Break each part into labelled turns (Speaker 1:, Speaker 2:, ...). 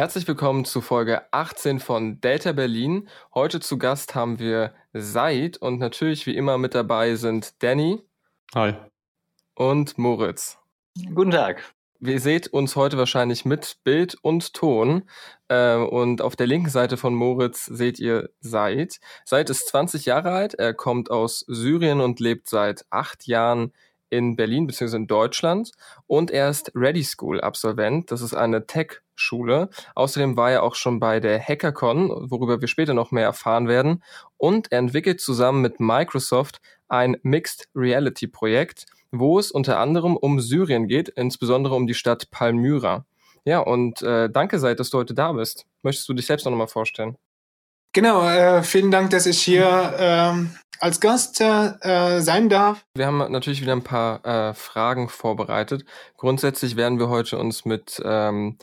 Speaker 1: Herzlich willkommen zu Folge 18 von Delta Berlin. Heute zu Gast haben wir Said und natürlich wie immer mit dabei sind Danny.
Speaker 2: Hi.
Speaker 1: Und Moritz.
Speaker 3: Guten Tag.
Speaker 1: Ihr seht uns heute wahrscheinlich mit Bild und Ton. Äh, und auf der linken Seite von Moritz seht ihr Said. Said ist 20 Jahre alt. Er kommt aus Syrien und lebt seit acht Jahren in Berlin bzw. in Deutschland. Und er ist Ready School Absolvent. Das ist eine Tech Schule. Außerdem war er auch schon bei der HackerCon, worüber wir später noch mehr erfahren werden. Und er entwickelt zusammen mit Microsoft ein Mixed Reality Projekt, wo es unter anderem um Syrien geht, insbesondere um die Stadt Palmyra. Ja, und äh, danke, Seid, dass du heute da bist. Möchtest du dich selbst noch mal vorstellen?
Speaker 4: Genau, äh, vielen Dank, dass ich hier ähm, als Gast äh, sein darf.
Speaker 1: Wir haben natürlich wieder ein paar äh, Fragen vorbereitet. Grundsätzlich werden wir heute uns mit ähm,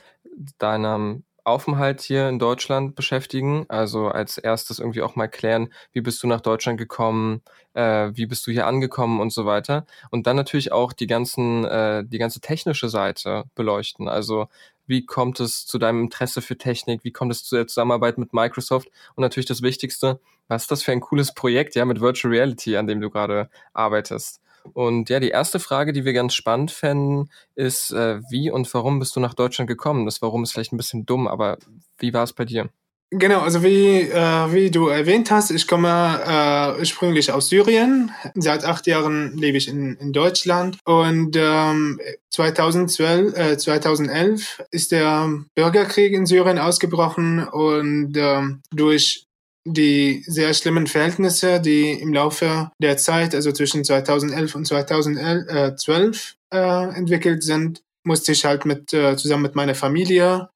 Speaker 1: deinem Aufenthalt hier in Deutschland beschäftigen. Also als erstes irgendwie auch mal klären, wie bist du nach Deutschland gekommen, äh, wie bist du hier angekommen und so weiter. Und dann natürlich auch die ganzen, äh, die ganze technische Seite beleuchten. Also wie kommt es zu deinem Interesse für Technik, wie kommt es zu der Zusammenarbeit mit Microsoft und natürlich das Wichtigste, was ist das für ein cooles Projekt, ja, mit Virtual Reality, an dem du gerade arbeitest. Und ja, die erste Frage, die wir ganz spannend fänden, ist, äh, wie und warum bist du nach Deutschland gekommen? Das Warum ist vielleicht ein bisschen dumm, aber wie war es bei dir?
Speaker 4: Genau, also wie, äh, wie du erwähnt hast, ich komme äh, ursprünglich aus Syrien. Seit acht Jahren lebe ich in, in Deutschland und ähm, 2012, äh, 2011 ist der Bürgerkrieg in Syrien ausgebrochen und äh, durch die sehr schlimmen Verhältnisse, die im Laufe der Zeit, also zwischen 2011 und 2012 äh, entwickelt sind, musste ich halt mit äh, zusammen mit meiner Familie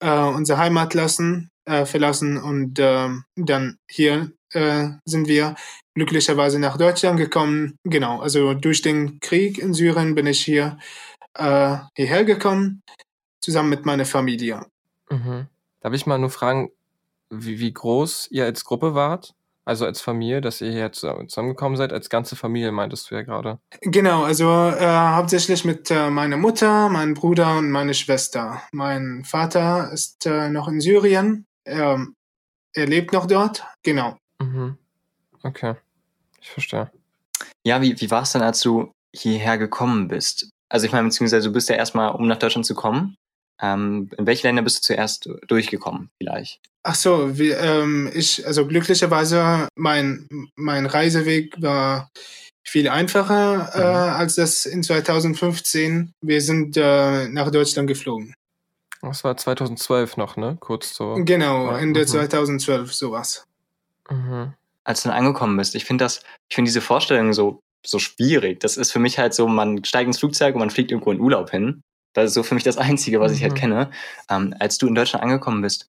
Speaker 4: äh, unsere Heimat lassen, äh, verlassen und äh, dann hier äh, sind wir glücklicherweise nach Deutschland gekommen. Genau, also durch den Krieg in Syrien bin ich hier hierher gekommen, zusammen mit meiner Familie.
Speaker 1: Mhm. Darf ich mal nur fragen, wie, wie groß ihr als Gruppe wart? Also als Familie, dass ihr hier zusammengekommen seid, als ganze Familie meintest du ja gerade.
Speaker 4: Genau, also äh, hauptsächlich mit äh, meiner Mutter, meinem Bruder und meiner Schwester. Mein Vater ist äh, noch in Syrien. Er, er lebt noch dort. Genau.
Speaker 1: Mhm. Okay, ich verstehe.
Speaker 3: Ja, wie, wie war es denn, als du hierher gekommen bist? Also ich meine, beziehungsweise du bist ja erstmal, um nach Deutschland zu kommen, ähm, in welche Länder bist du zuerst durchgekommen, vielleicht?
Speaker 4: Ach so, wie, ähm, ich, also glücklicherweise, mein, mein Reiseweg war viel einfacher äh, mhm. als das in 2015. Wir sind äh, nach Deutschland geflogen.
Speaker 1: Das war 2012 noch, ne? Kurz so.
Speaker 4: Genau, Ende mhm. 2012 sowas.
Speaker 3: Mhm. Als du dann angekommen bist, ich finde das, ich finde diese Vorstellung so so schwierig. Das ist für mich halt so, man steigt ins Flugzeug und man fliegt irgendwo in Urlaub hin. Das ist so für mich das Einzige, was ich halt mhm. kenne. Ähm, als du in Deutschland angekommen bist,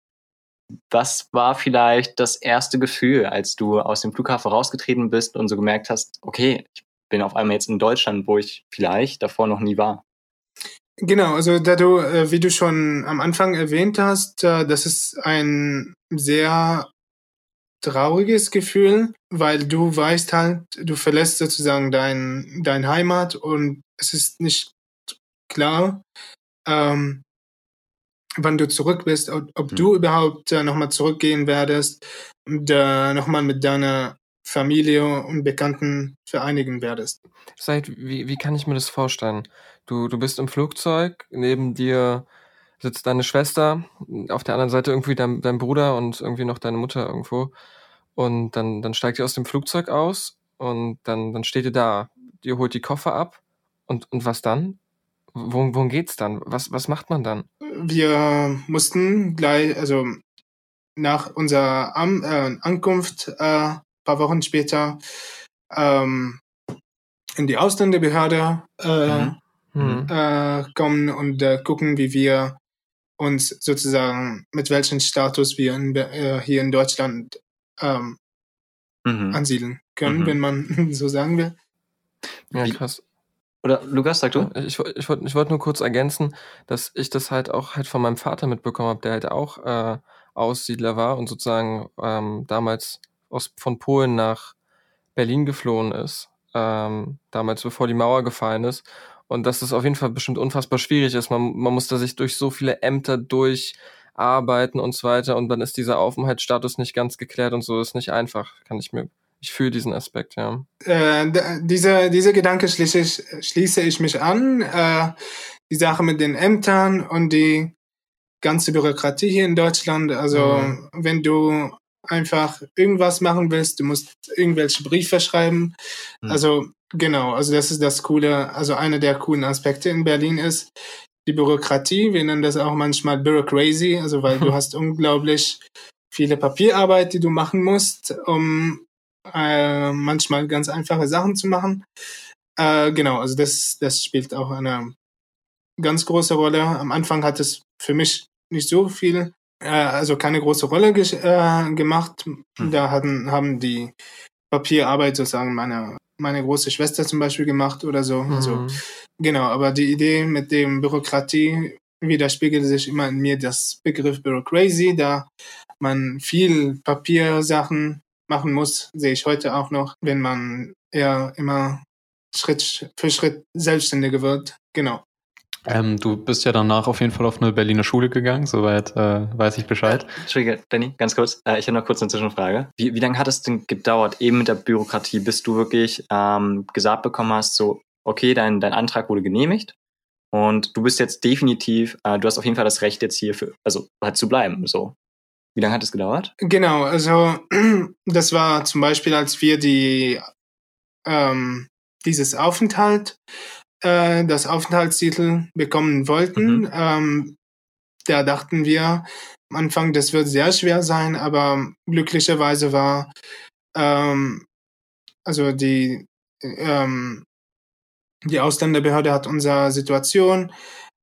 Speaker 3: was war vielleicht das erste Gefühl, als du aus dem Flughafen rausgetreten bist und so gemerkt hast, okay, ich bin auf einmal jetzt in Deutschland, wo ich vielleicht davor noch nie war?
Speaker 4: Genau, also da du, äh, wie du schon am Anfang erwähnt hast, äh, das ist ein sehr trauriges Gefühl, weil du weißt halt, du verlässt sozusagen dein, dein Heimat und es ist nicht klar, ähm, wann du zurück bist, ob, ob mhm. du überhaupt äh, nochmal zurückgehen werdest und äh, nochmal mit deiner Familie und Bekannten vereinigen werdest.
Speaker 1: Seit, wie, wie kann ich mir das vorstellen? Du, du bist im Flugzeug, neben dir sitzt deine Schwester, auf der anderen Seite irgendwie dein, dein Bruder und irgendwie noch deine Mutter irgendwo. Und dann, dann steigt ihr aus dem Flugzeug aus und dann, dann steht ihr da. Ihr holt die Koffer ab und, und was dann? Worum, worum geht's dann? Was, was macht man dann?
Speaker 4: Wir mussten gleich, also nach unserer An äh, Ankunft, äh, paar Wochen später, ähm, in die Ausländerbehörde äh, mhm. äh, kommen und äh, gucken, wie wir uns sozusagen, mit welchem Status wir in, äh, hier in Deutschland ähm, mhm. ansiedeln können, mhm. wenn man so sagen will.
Speaker 1: Ja, krass.
Speaker 3: Oder Lukas, sag du?
Speaker 1: Ich, ich wollte ich wollt nur kurz ergänzen, dass ich das halt auch halt von meinem Vater mitbekommen habe, der halt auch äh, Aussiedler war und sozusagen ähm, damals aus, von Polen nach Berlin geflohen ist, ähm, damals bevor die Mauer gefallen ist. Und dass das auf jeden Fall bestimmt unfassbar schwierig ist. Man, man muss da sich durch so viele Ämter durch arbeiten und so weiter und dann ist dieser Aufenthaltsstatus nicht ganz geklärt und so ist nicht einfach, kann ich mir ich fühle diesen Aspekt, ja.
Speaker 4: Äh, diese, diese Gedanke schließe ich, schließe ich mich an. Äh, die Sache mit den Ämtern und die ganze Bürokratie hier in Deutschland. Also mhm. wenn du einfach irgendwas machen willst, du musst irgendwelche Briefe schreiben. Mhm. Also genau, also das ist das Coole, also einer der coolen Aspekte in Berlin ist die Bürokratie. Wir nennen das auch manchmal Bureaucrazy, also weil du hast unglaublich viele Papierarbeit, die du machen musst, um äh, manchmal ganz einfache Sachen zu machen. Äh, genau, also das, das spielt auch eine ganz große Rolle. Am Anfang hat es für mich nicht so viel, äh, also keine große Rolle ge äh, gemacht. Hm. Da hatten, haben die Papierarbeit sozusagen meine, meine große Schwester zum Beispiel gemacht oder so. Mhm. Also, genau, aber die Idee mit dem Bürokratie widerspiegelt sich immer in mir das Begriff Bureaucracy, da man viel Papiersachen machen muss, sehe ich heute auch noch, wenn man eher immer Schritt für Schritt selbstständiger wird. Genau.
Speaker 2: Ähm, du bist ja danach auf jeden Fall auf eine Berliner Schule gegangen, soweit äh, weiß ich Bescheid.
Speaker 3: Entschuldige, Danny, ganz kurz. Äh, ich habe noch kurz eine Zwischenfrage. Wie, wie lange hat es denn gedauert, eben mit der Bürokratie, bis du wirklich ähm, gesagt bekommen hast, so, okay, dein, dein Antrag wurde genehmigt und du bist jetzt definitiv, äh, du hast auf jeden Fall das Recht jetzt hier für, also halt zu bleiben, so. Wie lange hat es gedauert?
Speaker 4: Genau, also das war zum Beispiel, als wir die ähm, dieses Aufenthalt, äh, das Aufenthaltstitel bekommen wollten. Mhm. Ähm, da dachten wir am Anfang, das wird sehr schwer sein, aber glücklicherweise war ähm, also die ähm, die Ausländerbehörde hat unsere Situation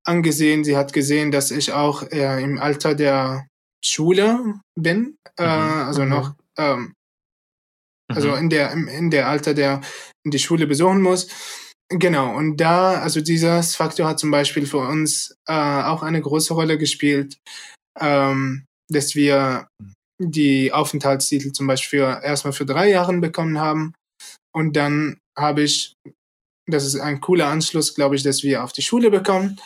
Speaker 4: angesehen. Sie hat gesehen, dass ich auch äh, im Alter der Schule bin, äh, mhm. also mhm. noch, ähm, also mhm. in der in der Alter, der die Schule besuchen muss. Genau, und da, also dieses Faktor hat zum Beispiel für uns äh, auch eine große Rolle gespielt, ähm, dass wir die Aufenthaltstitel zum Beispiel für, erstmal für drei Jahre bekommen haben. Und dann habe ich, das ist ein cooler Anschluss, glaube ich, dass wir auf die Schule bekommen.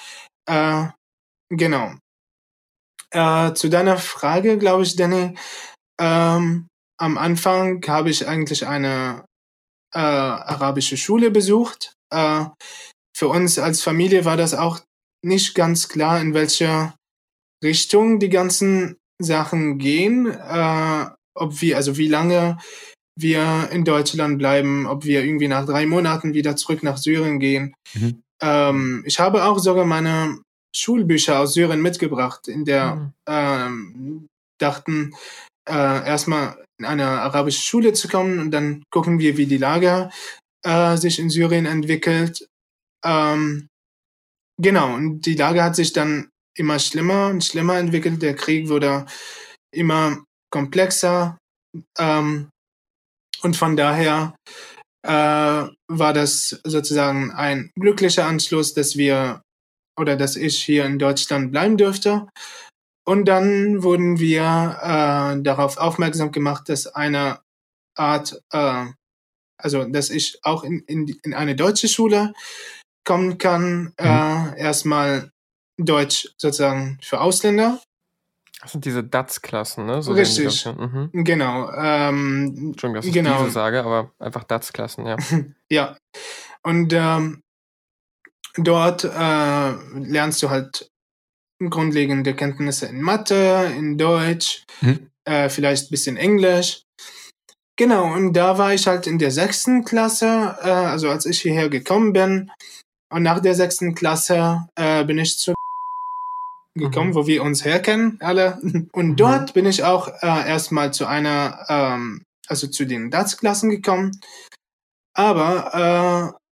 Speaker 4: Äh, genau. Äh, zu deiner Frage, glaube ich, Danny, ähm, am Anfang habe ich eigentlich eine äh, arabische Schule besucht. Äh, für uns als Familie war das auch nicht ganz klar, in welche Richtung die ganzen Sachen gehen. Äh, ob wir, also wie lange wir in Deutschland bleiben, ob wir irgendwie nach drei Monaten wieder zurück nach Syrien gehen. Mhm. Ähm, ich habe auch sogar meine Schulbücher aus Syrien mitgebracht, in der mhm. ähm, dachten, äh, erstmal in eine arabische Schule zu kommen und dann gucken wir, wie die Lage äh, sich in Syrien entwickelt. Ähm, genau, und die Lage hat sich dann immer schlimmer und schlimmer entwickelt. Der Krieg wurde immer komplexer. Ähm, und von daher äh, war das sozusagen ein glücklicher Anschluss, dass wir oder dass ich hier in Deutschland bleiben dürfte. Und dann wurden wir äh, darauf aufmerksam gemacht, dass eine Art, äh, also dass ich auch in, in, in eine deutsche Schule kommen kann. Äh, mhm. Äh, erstmal Deutsch sozusagen für Ausländer.
Speaker 1: Das sind diese DATS-Klassen, ne?
Speaker 4: So Richtig. Mhm. Genau. Ähm,
Speaker 1: Entschuldigung, dass ich genau. diese sage, aber einfach DATS-Klassen, ja.
Speaker 4: ja. Und ähm, Dort äh, lernst du halt grundlegende Kenntnisse in Mathe, in Deutsch, mhm. äh, vielleicht ein bisschen Englisch. Genau, und da war ich halt in der sechsten Klasse, äh, also als ich hierher gekommen bin. Und nach der sechsten Klasse äh, bin ich zu gekommen, mhm. wo wir uns herkennen, alle. Und mhm. dort bin ich auch äh, erstmal zu einer, ähm, also zu den DATS-Klassen gekommen. Aber äh,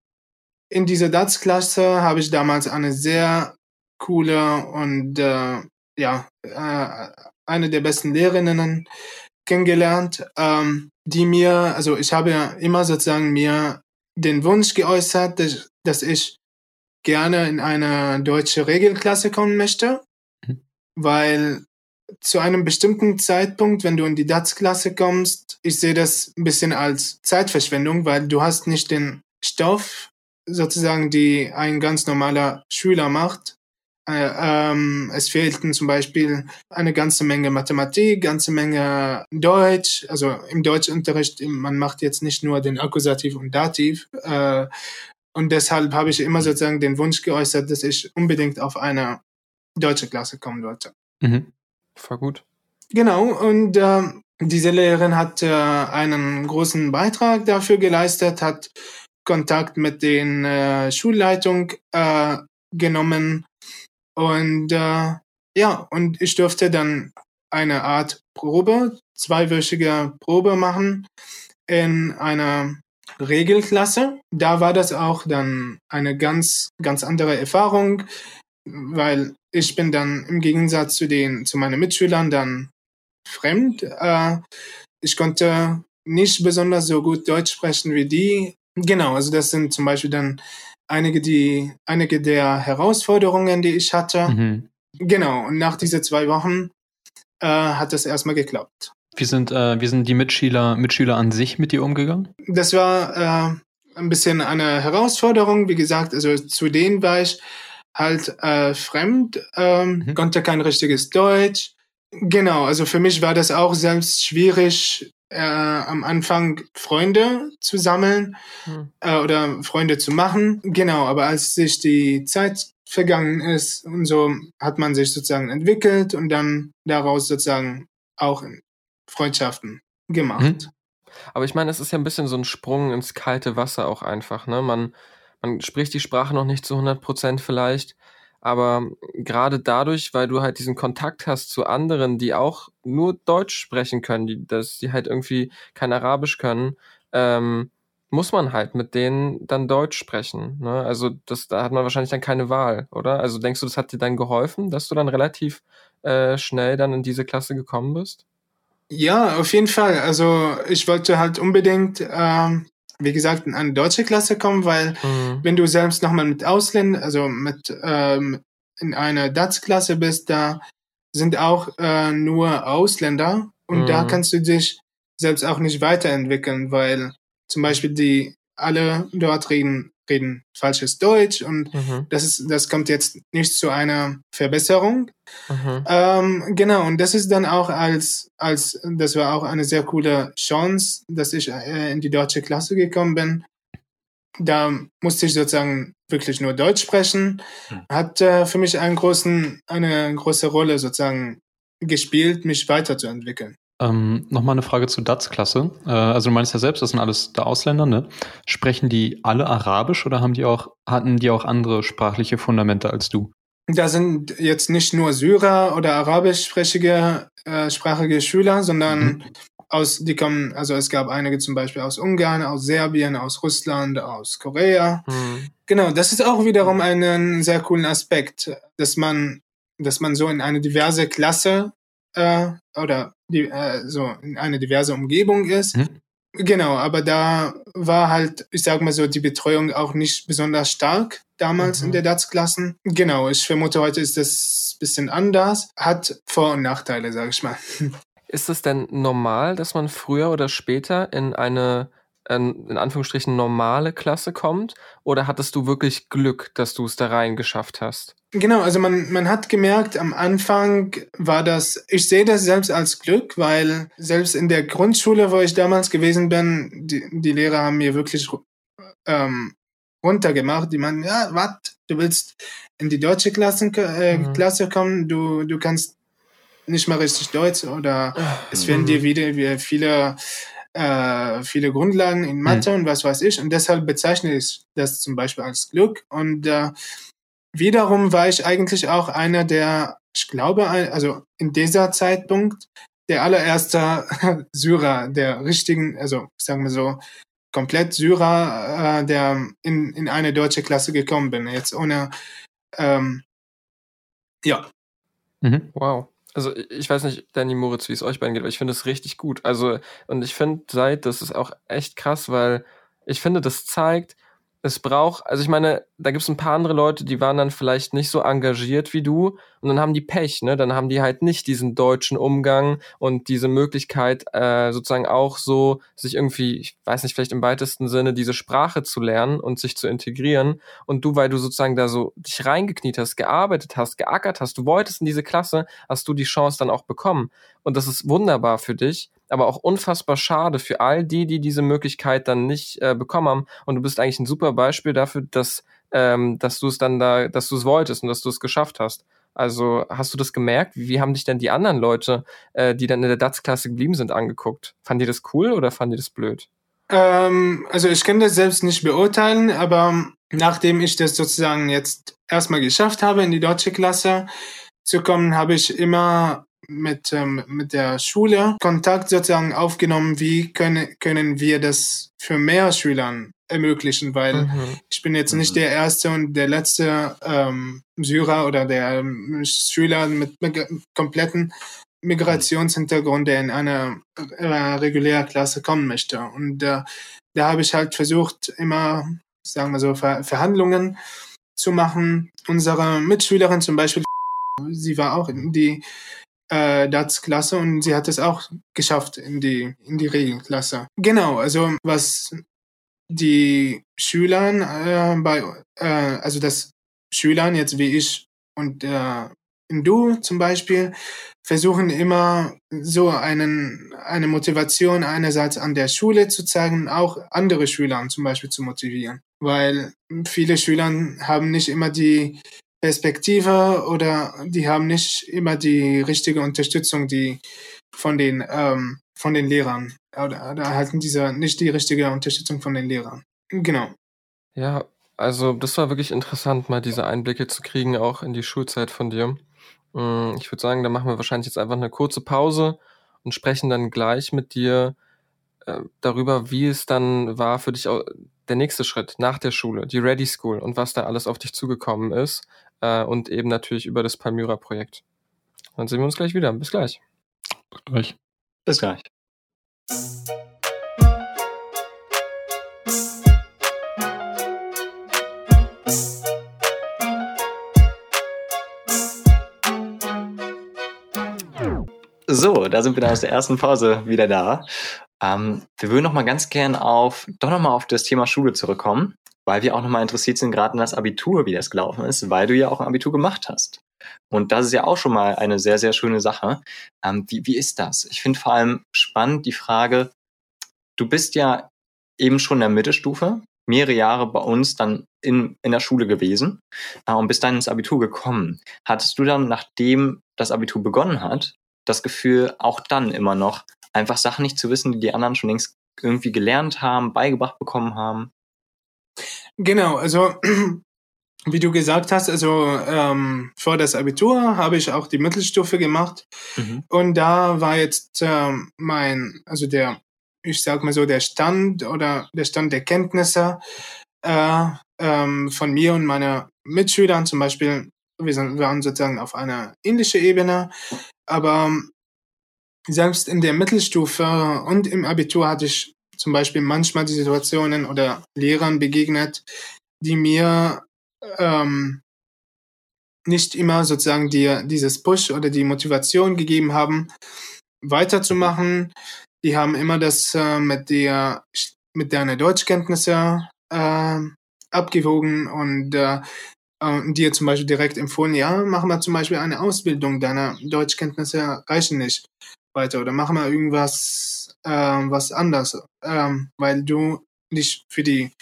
Speaker 4: in dieser DATS-Klasse habe ich damals eine sehr coole und äh, ja, äh, eine der besten Lehrerinnen kennengelernt, ähm, die mir, also ich habe immer sozusagen mir den Wunsch geäußert, dass, dass ich gerne in eine deutsche Regelklasse kommen möchte, mhm. weil zu einem bestimmten Zeitpunkt, wenn du in die DATS-Klasse kommst, ich sehe das ein bisschen als Zeitverschwendung, weil du hast nicht den Stoff sozusagen, die ein ganz normaler Schüler macht. äh, ähm, es fehlten zum Beispiel eine ganze Menge Mathematik, ganze Menge Deutsch. Also im Deutschunterricht, man macht jetzt nicht nur den Akkusativ und Dativ. Äh, und deshalb habe ich immer sozusagen den Wunsch geäußert, dass ich unbedingt auf eine deutsche Klasse kommen wollte.
Speaker 1: Mhm. Voll gut.
Speaker 4: Genau, und äh, diese Lehrerin hat äh, einen großen Beitrag dafür geleistet, hat Kontakt mit den äh, Schulleitung äh, genommen und äh, ja, und ich durfte dann eine Art Probe, zweiwöchige Probe machen in einer Regelklasse. Da war das auch dann eine ganz, ganz andere Erfahrung, weil ich bin dann im Gegensatz zu den, zu meinen Mitschülern dann fremd. Äh, ich konnte nicht besonders so gut Deutsch sprechen wie die. Genau, also das sind zum Beispiel dann einige, die, einige der Herausforderungen, die ich hatte. Mhm. Genau, und nach diesen zwei Wochen äh, hat das erstmal geklappt.
Speaker 2: Wie sind, äh, wie sind die Mitschüler, Mitschüler an sich mit dir umgegangen?
Speaker 4: Das war äh, ein bisschen eine Herausforderung. Wie gesagt, also zu denen war ich halt äh, fremd, ähm, mhm. konnte kein richtiges Deutsch. Genau, also für mich war das auch selbst schwierig, äh, am Anfang Freunde zu sammeln mhm. äh, oder Freunde zu machen. Genau, aber als sich die Zeit vergangen ist und so, hat man sich sozusagen entwickelt und dann daraus sozusagen auch Freundschaften gemacht. Mhm.
Speaker 1: Aber ich meine, es ist ja ein bisschen so ein Sprung ins kalte Wasser auch einfach, ne? Man, man spricht die Sprache noch nicht zu 100 Prozent vielleicht, aber gerade dadurch, weil du halt diesen Kontakt hast zu anderen, die auch nur Deutsch sprechen können, die, dass die halt irgendwie kein Arabisch können, ähm, muss man halt mit denen dann Deutsch sprechen. Ne? Also das, da hat man wahrscheinlich dann keine Wahl, oder? Also denkst du, das hat dir dann geholfen, dass du dann relativ äh, schnell dann in diese Klasse gekommen bist?
Speaker 4: Ja, auf jeden Fall. Also ich wollte halt unbedingt ähm, wie gesagt, in eine deutsche Klasse kommen, weil mhm. wenn du selbst nochmal mit Ausländern, also mit ähm, in einer DATS-Klasse bist, da sind auch äh, nur Ausländer und mhm. da kannst du dich selbst auch nicht weiterentwickeln, weil zum Beispiel die alle dort reden reden falsches Deutsch und mhm. das ist, das kommt jetzt nicht zu einer Verbesserung. Mhm. Ähm, genau, und das ist dann auch als, als, das war auch eine sehr coole Chance, dass ich äh, in die deutsche Klasse gekommen bin. Da musste ich sozusagen wirklich nur Deutsch sprechen. Mhm. Hat äh, für mich einen großen, eine große Rolle sozusagen gespielt, mich weiterzuentwickeln.
Speaker 2: Ähm, Nochmal eine Frage zur DATS-Klasse. Äh, also du meinst ja selbst, das sind alles da Ausländer, ne? Sprechen die alle Arabisch oder haben die auch, hatten die auch andere sprachliche Fundamente als du?
Speaker 4: Da sind jetzt nicht nur Syrer oder arabischsprachige äh, sprachige Schüler, sondern mhm. aus, die kommen, also es gab einige zum Beispiel aus Ungarn, aus Serbien, aus Russland, aus Korea. Mhm. Genau, das ist auch wiederum einen sehr coolen Aspekt, dass man, dass man so in eine diverse Klasse äh, oder die, äh, so in eine diverse Umgebung ist. Mhm. Genau, aber da war halt, ich sag mal so, die Betreuung auch nicht besonders stark damals mhm. in der DATS-Klassen. Genau, ich vermute, heute ist das bisschen anders. Hat Vor- und Nachteile, sag ich mal.
Speaker 1: Ist es denn normal, dass man früher oder später in eine in Anführungsstrichen normale Klasse kommt? Oder hattest du wirklich Glück, dass du es da rein geschafft hast?
Speaker 4: Genau, also man, man hat gemerkt, am Anfang war das, ich sehe das selbst als Glück, weil selbst in der Grundschule, wo ich damals gewesen bin, die, die Lehrer haben mir wirklich ähm, runtergemacht. Die meinen, ja, was, du willst in die deutsche Klassen, äh, mhm. Klasse kommen, du, du kannst nicht mal richtig Deutsch oder es werden mhm. dir wieder viele äh, viele Grundlagen in Mathe mhm. und was weiß ich. Und deshalb bezeichne ich das zum Beispiel als Glück. Und äh, wiederum war ich eigentlich auch einer der, ich glaube, also in dieser Zeitpunkt der allererste Syrer, der richtigen, also sagen wir so, komplett Syrer, äh, der in, in eine deutsche Klasse gekommen bin. Jetzt ohne, ähm, ja.
Speaker 1: Mhm. Wow. Also ich weiß nicht, Danny Moritz, wie es euch beiden geht, aber ich finde es richtig gut. Also, und ich finde, seit, das ist auch echt krass, weil ich finde, das zeigt, es braucht, also ich meine, da gibt es ein paar andere Leute, die waren dann vielleicht nicht so engagiert wie du und dann haben die Pech, ne? Dann haben die halt nicht diesen deutschen Umgang und diese Möglichkeit, äh, sozusagen auch so sich irgendwie, ich weiß nicht, vielleicht im weitesten Sinne diese Sprache zu lernen und sich zu integrieren. Und du, weil du sozusagen da so dich reingekniet hast, gearbeitet hast, geackert hast, du wolltest in diese Klasse, hast du die Chance dann auch bekommen. Und das ist wunderbar für dich aber auch unfassbar schade für all die, die diese Möglichkeit dann nicht äh, bekommen haben. Und du bist eigentlich ein super Beispiel dafür, dass, ähm, dass du es dann da, dass du es wolltest und dass du es geschafft hast. Also hast du das gemerkt? Wie, wie haben dich denn die anderen Leute, äh, die dann in der DATS-Klasse geblieben sind, angeguckt? Fanden die das cool oder fanden die das blöd?
Speaker 4: Ähm, also ich kann das selbst nicht beurteilen, aber nachdem ich das sozusagen jetzt erstmal geschafft habe, in die deutsche Klasse zu kommen, habe ich immer mit, ähm, mit der Schule Kontakt sozusagen aufgenommen, wie können, können wir das für mehr Schülern ermöglichen, weil mhm. ich bin jetzt nicht mhm. der erste und der letzte ähm, Syrer oder der ähm, Schüler mit, mit kompletten Migrationshintergrund, der in eine äh, reguläre Klasse kommen möchte. Und äh, da habe ich halt versucht, immer, sagen wir so, Ver Verhandlungen zu machen. Unsere Mitschülerin zum Beispiel, sie war auch in die äh, DATS-Klasse und sie hat es auch geschafft in die, in die Regelklasse. Genau, also was die Schülern äh, bei, äh, also das Schülern jetzt wie ich und äh, du zum Beispiel versuchen immer so einen, eine Motivation einerseits an der Schule zu zeigen, auch andere Schüler zum Beispiel zu motivieren. Weil viele Schüler haben nicht immer die Perspektive oder die haben nicht immer die richtige Unterstützung, die von den ähm, von den Lehrern oder, oder erhalten diese nicht die richtige Unterstützung von den Lehrern. Genau.
Speaker 1: Ja, also das war wirklich interessant, mal diese Einblicke zu kriegen, auch in die Schulzeit von dir. Mm, ich würde sagen, da machen wir wahrscheinlich jetzt einfach eine kurze Pause und sprechen dann gleich mit dir äh, darüber, wie es dann war für dich der nächste Schritt nach der Schule, die Ready School und was da alles auf dich zugekommen ist äh, und eben natürlich über das Palmyra-Projekt. Dann sehen wir uns gleich wieder. Bis gleich.
Speaker 2: Bis gleich.
Speaker 3: Bis gleich. So, da sind wir dann aus der ersten Pause wieder da. Ähm, wir würden noch mal ganz gern auf, doch noch mal auf das Thema Schule zurückkommen weil wir auch nochmal interessiert sind, gerade in das Abitur, wie das gelaufen ist, weil du ja auch ein Abitur gemacht hast. Und das ist ja auch schon mal eine sehr, sehr schöne Sache. Ähm, wie, wie ist das? Ich finde vor allem spannend die Frage, du bist ja eben schon in der Mittelstufe, mehrere Jahre bei uns dann in, in der Schule gewesen äh, und bist dann ins Abitur gekommen. Hattest du dann, nachdem das Abitur begonnen hat, das Gefühl, auch dann immer noch einfach Sachen nicht zu wissen, die die anderen schon längst irgendwie gelernt haben, beigebracht bekommen haben?
Speaker 4: Genau, also wie du gesagt hast, also ähm, vor das Abitur habe ich auch die Mittelstufe gemacht mhm. und da war jetzt ähm, mein, also der, ich sag mal so, der Stand oder der Stand der Kenntnisse äh, ähm, von mir und meiner Mitschülern zum Beispiel, wir sind, waren sozusagen auf einer indischen Ebene, aber selbst in der Mittelstufe und im Abitur hatte ich zum Beispiel manchmal die Situationen oder Lehrern begegnet, die mir ähm, nicht immer sozusagen die, dieses Push oder die Motivation gegeben haben, weiterzumachen. Die haben immer das äh, mit der mit deiner Deutschkenntnisse äh, abgewogen und äh, äh, dir zum Beispiel direkt empfohlen, ja, mach mal zum Beispiel eine Ausbildung, deine Deutschkenntnisse reichen nicht weiter oder mach mal irgendwas ähm, was anders, ähm, weil du nicht für die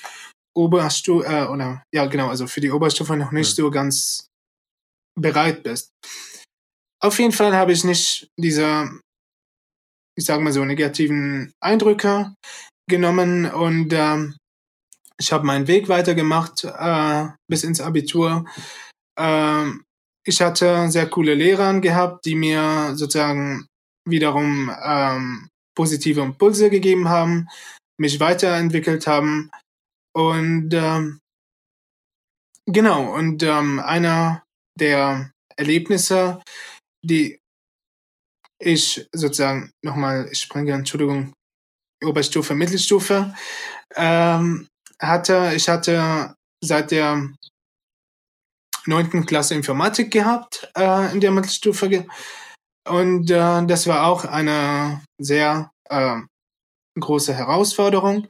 Speaker 4: Oberstufe, äh, oder ja genau, also für die Oberstufe noch nicht mhm. so ganz bereit bist. Auf jeden Fall habe ich nicht diese, ich sage mal so, negativen Eindrücke genommen und ähm, ich habe meinen Weg weitergemacht äh, bis ins Abitur. Ähm, ich hatte sehr coole Lehrer gehabt, die mir sozusagen wiederum ähm, positive Impulse gegeben haben, mich weiterentwickelt haben. Und ähm, genau, und ähm, einer der Erlebnisse, die ich sozusagen nochmal, ich springe, Entschuldigung, Oberstufe, Mittelstufe. Ähm, hatte, ich hatte seit der neunten Klasse Informatik gehabt äh, in der Mittelstufe. Und äh, das war auch eine sehr äh, große Herausforderung.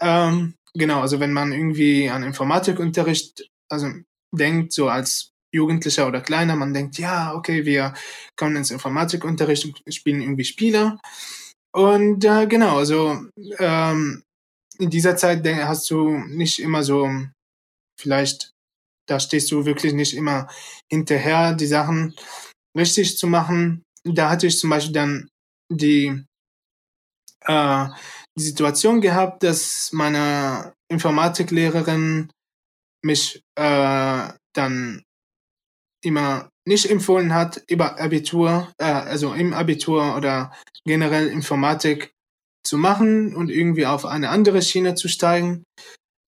Speaker 4: Ähm, genau, also wenn man irgendwie an Informatikunterricht also denkt, so als Jugendlicher oder Kleiner, man denkt, ja, okay, wir kommen ins Informatikunterricht und spielen irgendwie Spiele. Und äh, genau, also ähm, in dieser Zeit hast du nicht immer so, vielleicht, da stehst du wirklich nicht immer hinterher, die Sachen richtig zu machen. Da hatte ich zum Beispiel dann die, äh, die Situation gehabt, dass meine Informatiklehrerin mich äh, dann immer nicht empfohlen hat, über Abitur, äh, also im Abitur oder generell Informatik zu machen und irgendwie auf eine andere Schiene zu steigen.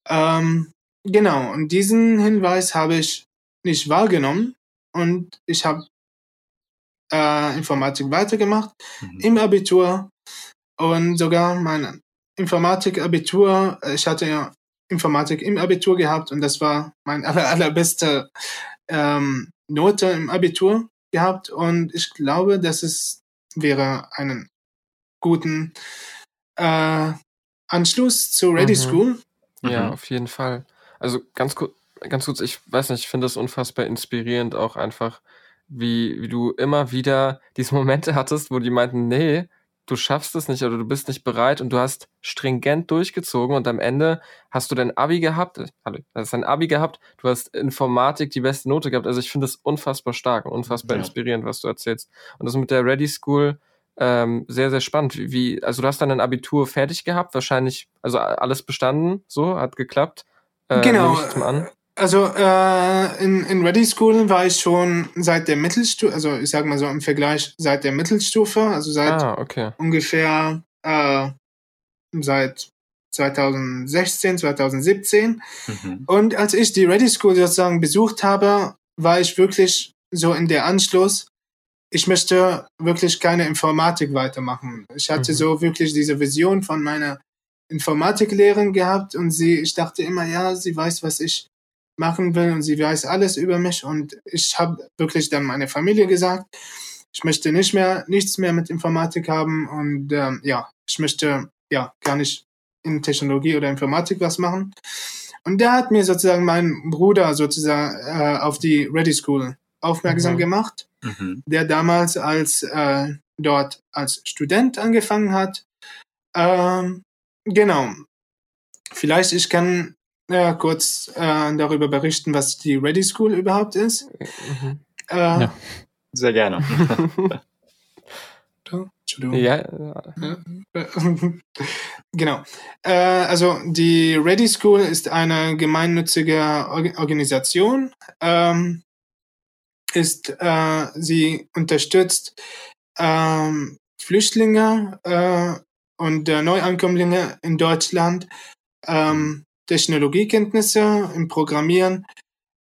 Speaker 4: Ähm, genau, und diesen Hinweis habe ich nicht wahrgenommen und ich habe äh, Informatik weitergemacht mhm. im Abitur und sogar mein Informatik-Abitur, ich hatte ja Informatik im Abitur gehabt und das war mein aller, allerbeste ähm, Note im Abitur gehabt und ich glaube, dass es wäre einen guten äh, Anschluss zu Ready mhm. School.
Speaker 1: Ja, mhm. auf jeden Fall. Also ganz kurz, ganz kurz, ich weiß nicht, ich finde das unfassbar inspirierend auch einfach, wie, wie du immer wieder diese Momente hattest, wo die meinten, nee, du schaffst es nicht oder du bist nicht bereit und du hast stringent durchgezogen und am Ende hast du dein Abi gehabt, äh, hallo, hast dein Abi gehabt, du hast Informatik die beste Note gehabt. Also ich finde das unfassbar stark und unfassbar ja. inspirierend, was du erzählst. Und das mit der Ready School ähm, sehr, sehr spannend. Wie, also du hast dann ein Abitur fertig gehabt, wahrscheinlich, also alles bestanden, so, hat geklappt.
Speaker 4: Äh, genau. Also äh, in, in Ready School war ich schon seit der Mittelstufe, also ich sage mal so im Vergleich seit der Mittelstufe, also seit
Speaker 1: ah, okay.
Speaker 4: ungefähr äh, seit 2016, 2017. Mhm. Und als ich die Ready School sozusagen besucht habe, war ich wirklich so in der Anschluss, ich möchte wirklich keine Informatik weitermachen. Ich hatte mhm. so wirklich diese Vision von meiner Informatiklehrerin gehabt und sie, ich dachte immer, ja, sie weiß, was ich machen will und sie weiß alles über mich und ich habe wirklich dann meine Familie gesagt, ich möchte nicht mehr nichts mehr mit Informatik haben und ähm, ja, ich möchte ja gar nicht in Technologie oder Informatik was machen. Und da hat mir sozusagen mein Bruder sozusagen äh, auf die Ready School aufmerksam mhm. gemacht, mhm. der damals als äh, dort als Student angefangen hat. Ähm, genau. Vielleicht ich kann ja, kurz äh, darüber berichten, was die Ready School überhaupt ist. Mhm.
Speaker 3: Äh, ja. Sehr gerne.
Speaker 1: Entschuldigung. Ja.
Speaker 4: genau. Äh, also die Ready School ist eine gemeinnützige Organisation. Ähm, ist, äh, sie unterstützt ähm, Flüchtlinge äh, und Neuankömmlinge in Deutschland ähm, Technologiekenntnisse im Programmieren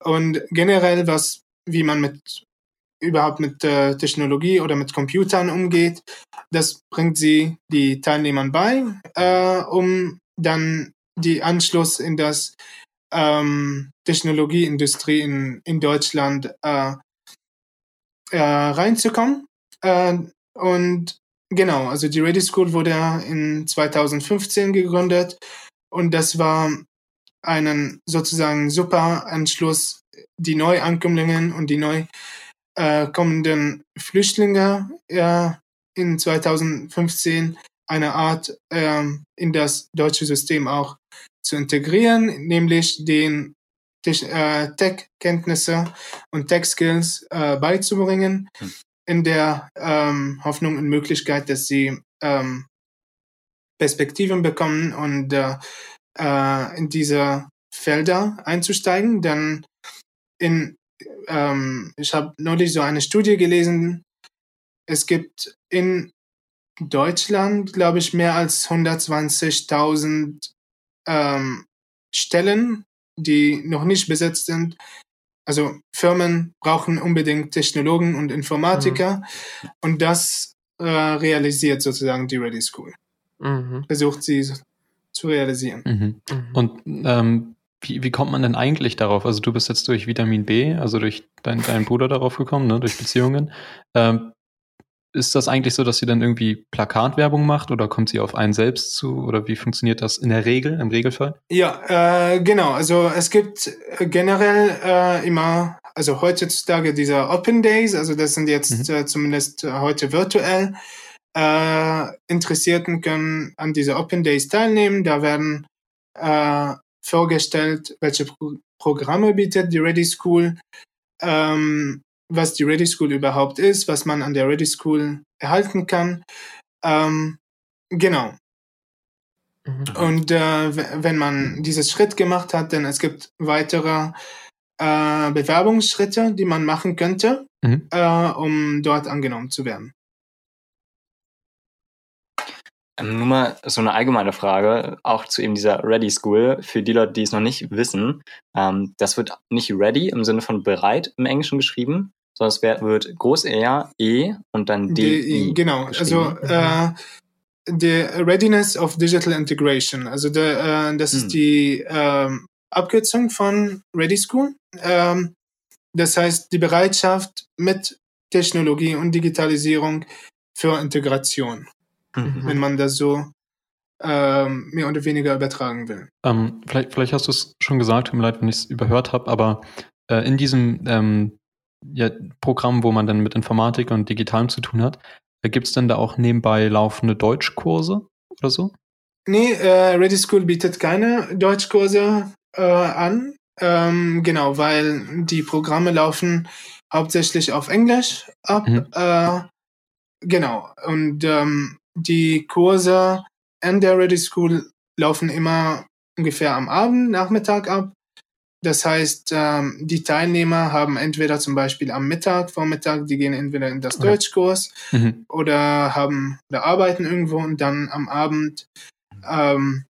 Speaker 4: und generell was, wie man mit überhaupt mit äh, Technologie oder mit Computern umgeht. Das bringt sie die Teilnehmern bei, äh, um dann die Anschluss in das ähm, Technologieindustrie in, in Deutschland äh, äh, reinzukommen. Äh, und genau, also die Ready School wurde in 2015 gegründet und das war einen sozusagen super Anschluss, die Neuankömmlinge und die neu äh, kommenden Flüchtlinge äh, in 2015 eine Art äh, in das deutsche System auch zu integrieren, nämlich den äh, Tech-Kenntnisse und Tech-Skills äh, beizubringen, hm. in der ähm, Hoffnung und Möglichkeit, dass sie ähm, Perspektiven bekommen und äh, in diese Felder einzusteigen. Denn in, ähm, ich habe neulich so eine Studie gelesen. Es gibt in Deutschland, glaube ich, mehr als 120.000 ähm, Stellen, die noch nicht besetzt sind. Also Firmen brauchen unbedingt Technologen und Informatiker mhm. und das äh, realisiert sozusagen die Ready School. Mhm. Versucht sie zu realisieren.
Speaker 2: Mhm. Mhm. Und ähm, wie, wie kommt man denn eigentlich darauf? Also du bist jetzt durch Vitamin B, also durch dein, deinen Bruder darauf gekommen, ne, durch Beziehungen. Ähm, ist das eigentlich so, dass sie dann irgendwie Plakatwerbung macht oder kommt sie auf einen selbst zu oder wie funktioniert das in der Regel, im Regelfall?
Speaker 4: Ja, äh, genau. Also es gibt generell äh, immer, also heutzutage diese Open Days, also das sind jetzt mhm. äh, zumindest heute virtuell. Äh, Interessierten können an diese Open Days teilnehmen. Da werden äh, vorgestellt, welche Pro Programme bietet die Ready School. Ähm, was die Ready School überhaupt ist, was man an der Ready School erhalten kann. Ähm, genau. Mhm. Und äh, wenn man dieses Schritt gemacht hat, dann es gibt weitere äh, Bewerbungsschritte, die man machen könnte, mhm. äh, um dort angenommen zu werden.
Speaker 3: Nur mal so eine allgemeine Frage, auch zu eben dieser Ready School, für die Leute, die es noch nicht wissen. Ähm, das wird nicht ready im Sinne von bereit im Englischen geschrieben, sondern es wird groß R, E und dann D.
Speaker 4: -I genau, also äh, the Readiness of Digital Integration. Also der, äh, das hm. ist die ähm, Abkürzung von Ready School. Ähm, das heißt die Bereitschaft mit Technologie und Digitalisierung für Integration mhm. wenn man das so ähm, mehr oder weniger übertragen will.
Speaker 2: Ähm, vielleicht, vielleicht hast du es schon gesagt, tut mir leid, wenn ich es überhört habe, aber äh, in diesem ähm, ja, Programm, wo man dann mit Informatik und Digitalem zu tun hat, äh, gibt es denn da auch nebenbei laufende Deutschkurse oder so?
Speaker 4: Nee, äh, Ready School bietet keine Deutschkurse äh, an. Ähm, genau, weil die Programme laufen hauptsächlich auf Englisch ab. Mhm. Äh, genau. Und ähm, die Kurse an der Ready School laufen immer ungefähr am Abend, Nachmittag ab. Das heißt, ähm, die Teilnehmer haben entweder zum Beispiel am Mittag, Vormittag, die gehen entweder in das okay. Deutschkurs mhm. oder haben oder arbeiten irgendwo und dann am Abend ähm,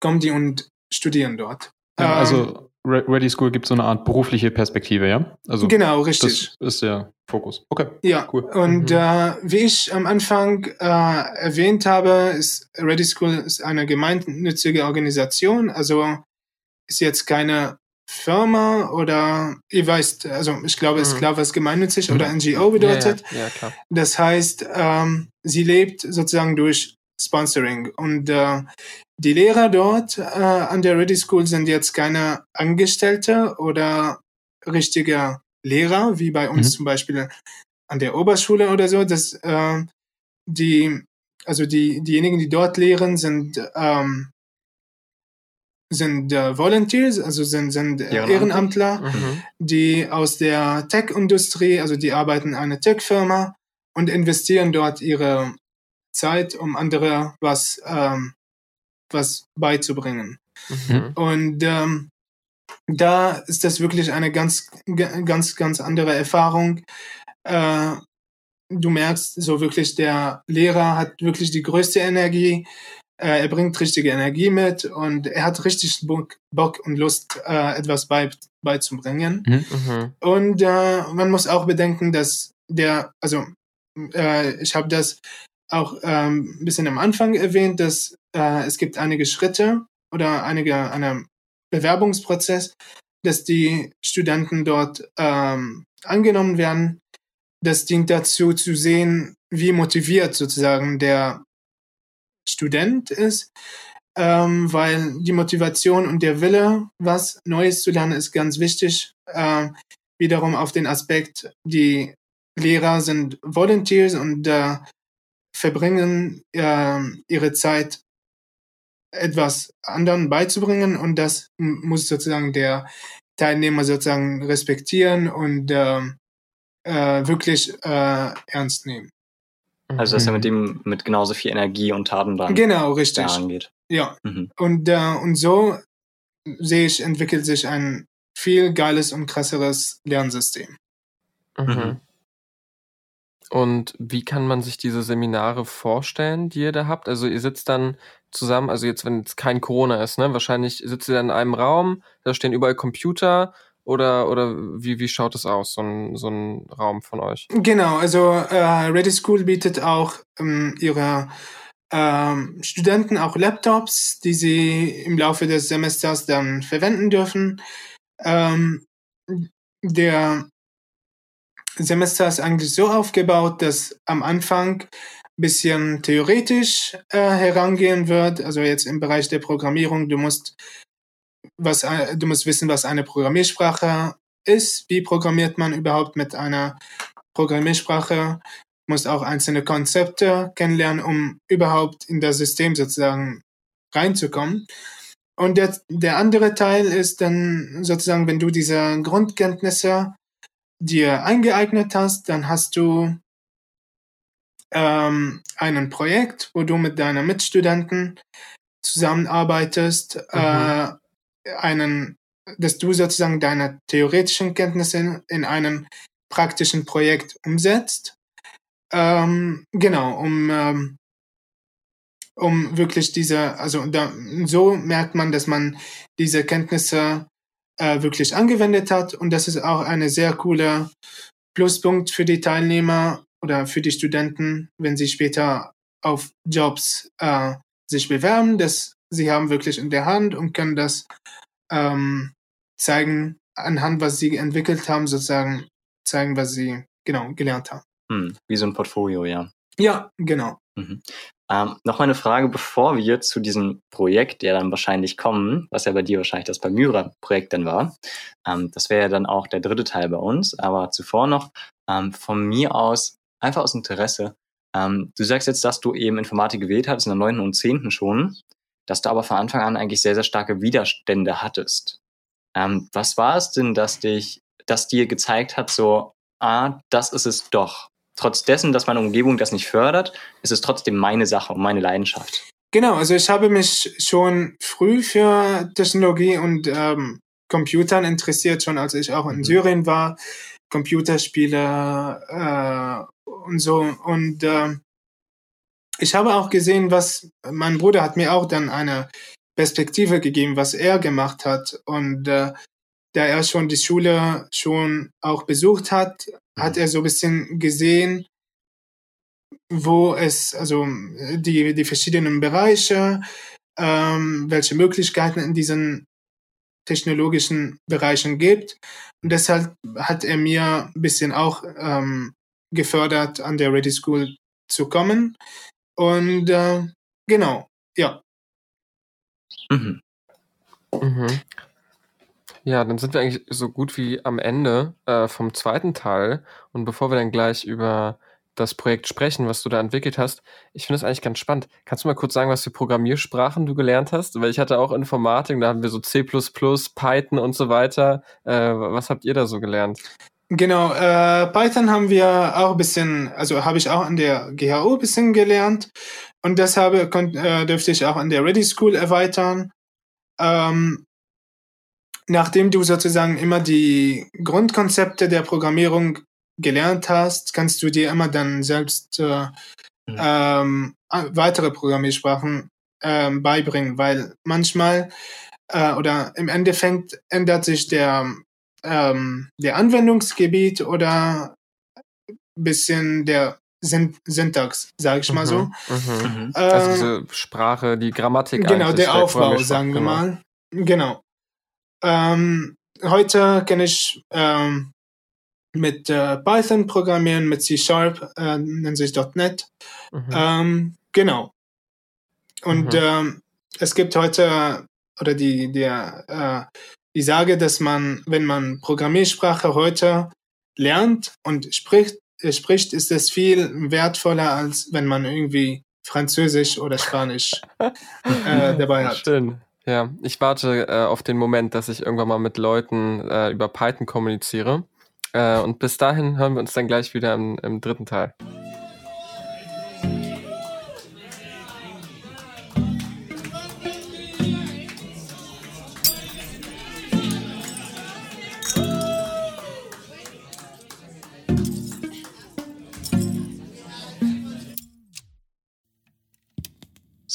Speaker 4: kommen die und studieren dort.
Speaker 2: Ja, also Ready School gibt so eine Art berufliche Perspektive, ja?
Speaker 4: Also genau, richtig.
Speaker 2: Das ist der Fokus. Okay.
Speaker 4: Ja, cool. Und mhm. äh, wie ich am Anfang äh, erwähnt habe, ist Ready School ist eine gemeinnützige Organisation, also ist jetzt keine Firma oder ihr weißt, also ich glaube, es ist mhm. klar, was gemeinnützig mhm. oder NGO bedeutet.
Speaker 1: Ja, ja, klar.
Speaker 4: Das heißt, ähm, sie lebt sozusagen durch Sponsoring und äh, die Lehrer dort äh, an der Ready School sind jetzt keine Angestellte oder richtige Lehrer, wie bei uns mhm. zum Beispiel an der Oberschule oder so. Das, äh, die, also die, diejenigen, die dort lehren, sind, ähm, sind äh, Volunteers, also sind, sind Ehrenamtler, mhm. die aus der Tech-Industrie, also die arbeiten in einer Tech-Firma und investieren dort ihre Zeit, um andere was ähm, was beizubringen. Mhm. Und ähm, da ist das wirklich eine ganz, ganz, ganz andere Erfahrung. Äh, du merkst so wirklich, der Lehrer hat wirklich die größte Energie. Äh, er bringt richtige Energie mit und er hat richtig Bock, Bock und Lust, äh, etwas bei, beizubringen. Mhm. Und äh, man muss auch bedenken, dass der, also äh, ich habe das auch ähm, ein bisschen am Anfang erwähnt, dass äh, es gibt einige Schritte oder einige einen Bewerbungsprozess, dass die Studenten dort ähm, angenommen werden. Das dient dazu zu sehen, wie motiviert sozusagen der Student ist, ähm, weil die Motivation und der Wille, was Neues zu lernen, ist ganz wichtig. Äh, wiederum auf den Aspekt, die Lehrer sind Volunteers und äh, verbringen äh, ihre Zeit etwas anderen beizubringen und das muss sozusagen der Teilnehmer sozusagen respektieren und äh, äh, wirklich äh, ernst nehmen.
Speaker 3: Also dass er mit dem mit genauso viel Energie und Taten dann
Speaker 4: genau richtig angeht. Ja mhm. und äh, und so sehe ich entwickelt sich ein viel geiles und krasseres Lernsystem. Mhm.
Speaker 1: Und wie kann man sich diese Seminare vorstellen, die ihr da habt? Also ihr sitzt dann zusammen, also jetzt, wenn es kein Corona ist, ne? Wahrscheinlich sitzt ihr dann in einem Raum, da stehen überall Computer oder, oder wie, wie schaut es aus, so ein, so ein Raum von euch?
Speaker 4: Genau, also äh, Ready School bietet auch ähm, ihre ähm, Studenten auch Laptops, die sie im Laufe des Semesters dann verwenden dürfen. Ähm, der Semester ist eigentlich so aufgebaut, dass am Anfang bisschen theoretisch äh, herangehen wird. Also jetzt im Bereich der Programmierung, du musst was, äh, du musst wissen, was eine Programmiersprache ist. Wie programmiert man überhaupt mit einer Programmiersprache? Du musst auch einzelne Konzepte kennenlernen, um überhaupt in das System sozusagen reinzukommen. Und der, der andere Teil ist dann sozusagen, wenn du diese Grundkenntnisse dir eingeeignet hast, dann hast du ähm, ein Projekt, wo du mit deinen Mitstudenten zusammenarbeitest, mhm. äh, einen, dass du sozusagen deine theoretischen Kenntnisse in einem praktischen Projekt umsetzt. Ähm, genau, um, ähm, um wirklich diese, also da, so merkt man, dass man diese Kenntnisse äh, wirklich angewendet hat und das ist auch eine sehr coole Pluspunkt für die Teilnehmer oder für die Studenten, wenn sie später auf Jobs äh, sich bewerben, dass sie haben wirklich in der Hand und können das ähm, zeigen, anhand was sie entwickelt haben, sozusagen zeigen, was sie genau gelernt haben.
Speaker 3: Hm, wie so ein Portfolio, ja.
Speaker 4: Ja, genau.
Speaker 3: Mhm. Ähm, noch mal eine Frage, bevor wir zu diesem Projekt ja dann wahrscheinlich kommen, was ja bei dir wahrscheinlich das Palmyra-Projekt dann war. Ähm, das wäre ja dann auch der dritte Teil bei uns. Aber zuvor noch ähm, von mir aus, einfach aus Interesse. Ähm, du sagst jetzt, dass du eben Informatik gewählt hattest in der 9. und 10. schon, dass du aber von Anfang an eigentlich sehr, sehr starke Widerstände hattest. Ähm, was war es denn, dass dich, das dir gezeigt hat, so, ah, das ist es doch trotz dessen, dass meine Umgebung das nicht fördert, ist es trotzdem meine Sache und meine Leidenschaft.
Speaker 4: Genau, also ich habe mich schon früh für Technologie und ähm, Computern interessiert, schon als ich auch in mhm. Syrien war. Computerspiele äh, und so. Und äh, ich habe auch gesehen, was mein Bruder hat mir auch dann eine Perspektive gegeben, was er gemacht hat. Und äh, da er schon die Schule schon auch besucht hat, hat er so ein bisschen gesehen, wo es, also die, die verschiedenen Bereiche, ähm, welche Möglichkeiten in diesen technologischen Bereichen gibt. Und deshalb hat er mir ein bisschen auch ähm, gefördert, an der Ready School zu kommen. Und äh, genau, ja.
Speaker 1: Mhm. Mhm. Ja, dann sind wir eigentlich so gut wie am Ende äh, vom zweiten Teil. Und bevor wir dann gleich über das Projekt sprechen, was du da entwickelt hast, ich finde es eigentlich ganz spannend. Kannst du mal kurz sagen, was für Programmiersprachen du gelernt hast? Weil ich hatte auch Informatik, da haben wir so C++, Python und so weiter. Äh, was habt ihr da so gelernt?
Speaker 4: Genau, äh, Python haben wir auch ein bisschen, also habe ich auch an der GHU ein bisschen gelernt und das habe, äh, dürfte ich auch an der Ready School erweitern. Ähm, nachdem du sozusagen immer die Grundkonzepte der Programmierung gelernt hast, kannst du dir immer dann selbst äh, mhm. ähm, weitere Programmiersprachen ähm, beibringen, weil manchmal äh, oder im Endeffekt ändert sich der, ähm, der Anwendungsgebiet oder bisschen der Syntax, sage ich mal so.
Speaker 1: Mhm, mhm. Äh, also diese Sprache, die Grammatik.
Speaker 4: Genau, der Aufbau, sagen wir genau. mal. Genau. Ähm, heute kann ich ähm, mit äh, Python programmieren, mit C Sharp, äh, nennt sich .NET. Mhm. Ähm, genau. Und mhm. ähm, es gibt heute, oder die, der, äh, die Sage, dass man, wenn man Programmiersprache heute lernt und spricht, äh, spricht, ist es viel wertvoller, als wenn man irgendwie Französisch oder Spanisch äh, dabei hat.
Speaker 1: Stimmt. Ja, ich warte äh, auf den Moment, dass ich irgendwann mal mit Leuten über Python kommuniziere. Äh, und bis dahin hören wir uns dann gleich wieder im, im dritten Teil.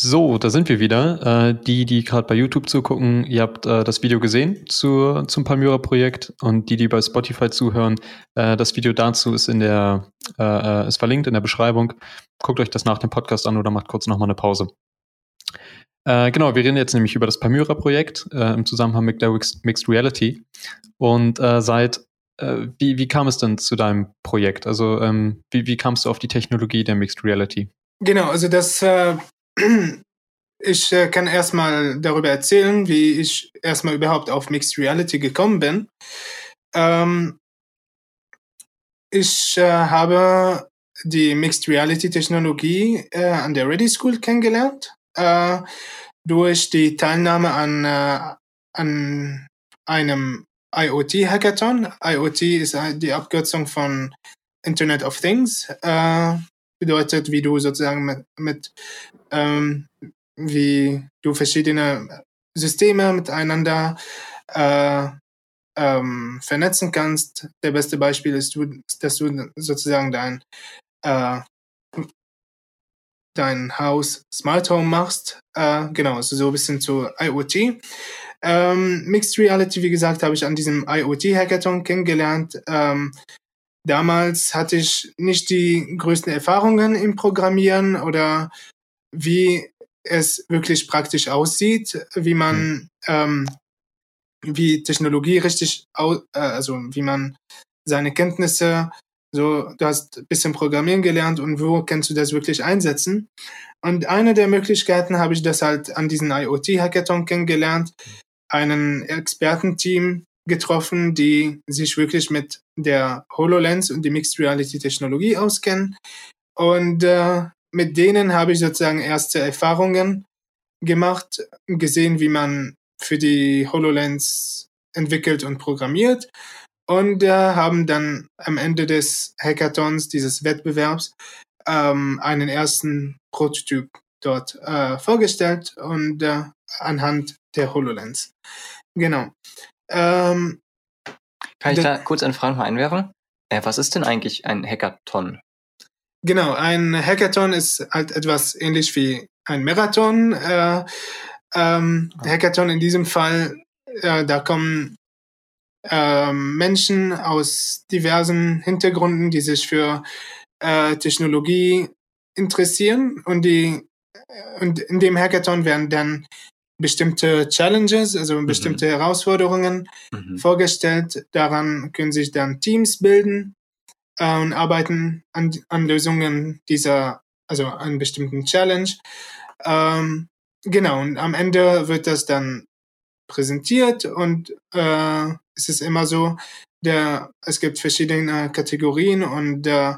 Speaker 2: So, da sind wir wieder. Äh, die, die gerade bei YouTube zugucken, ihr habt äh, das Video gesehen zu, zum Palmyra-Projekt und die, die bei Spotify zuhören, äh, das Video dazu ist in der, äh, äh, ist verlinkt in der Beschreibung. Guckt euch das nach dem Podcast an oder macht kurz nochmal eine Pause. Äh, genau, wir reden jetzt nämlich über das Palmyra-Projekt im Zusammenhang mit der Mixed Reality. Und seit, wie, wie kam es denn zu deinem Projekt? Also ähm, wie, wie kamst du auf die Technologie der Mixed Reality?
Speaker 4: Genau, also das äh, ich äh, kann erstmal darüber erzählen, wie ich erstmal überhaupt auf Mixed Reality gekommen bin. Ähm, ich äh, habe die Mixed Reality Technologie äh, an der Ready School kennengelernt, äh, durch die Teilnahme an, äh, an einem IoT-Hackathon. IoT ist die Abkürzung von Internet of Things. Bedeutet, wie du sozusagen mit, mit ähm, wie du verschiedene Systeme miteinander äh, ähm, vernetzen kannst. Der beste Beispiel ist, du, dass du sozusagen dein, äh, dein Haus Smart Home machst. Äh, genau, also so ein bisschen zu IoT. Ähm, Mixed Reality, wie gesagt, habe ich an diesem IoT-Hackathon kennengelernt. Ähm, damals hatte ich nicht die größten Erfahrungen im Programmieren oder wie es wirklich praktisch aussieht, wie man, mhm. ähm, wie Technologie richtig, au äh, also wie man seine Kenntnisse, so, du hast ein bisschen Programmieren gelernt und wo kannst du das wirklich einsetzen? Und eine der Möglichkeiten habe ich das halt an diesen IoT-Hackathon kennengelernt, einen Expertenteam getroffen, die sich wirklich mit der HoloLens und die Mixed Reality Technologie auskennen. Und äh, mit denen habe ich sozusagen erste Erfahrungen gemacht, gesehen, wie man für die HoloLens entwickelt und programmiert und äh, haben dann am Ende des Hackathons, dieses Wettbewerbs, ähm, einen ersten Prototyp dort äh, vorgestellt und äh, anhand der HoloLens. Genau. Ähm,
Speaker 3: Kann ich da kurz eine Frage mal einwerfen? Äh, was ist denn eigentlich ein Hackathon?
Speaker 4: Genau, ein Hackathon ist halt etwas ähnlich wie ein Marathon. Äh, ähm, ah. Hackathon in diesem Fall, äh, da kommen äh, Menschen aus diversen Hintergründen, die sich für äh, Technologie interessieren und die und in dem Hackathon werden dann bestimmte Challenges, also mhm. bestimmte mhm. Herausforderungen mhm. vorgestellt. Daran können sich dann Teams bilden äh, und arbeiten an, an Lösungen dieser, also an bestimmten Challenge. Ähm, genau, und am Ende wird das dann präsentiert und äh, es ist immer so, der, es gibt verschiedene Kategorien und, äh,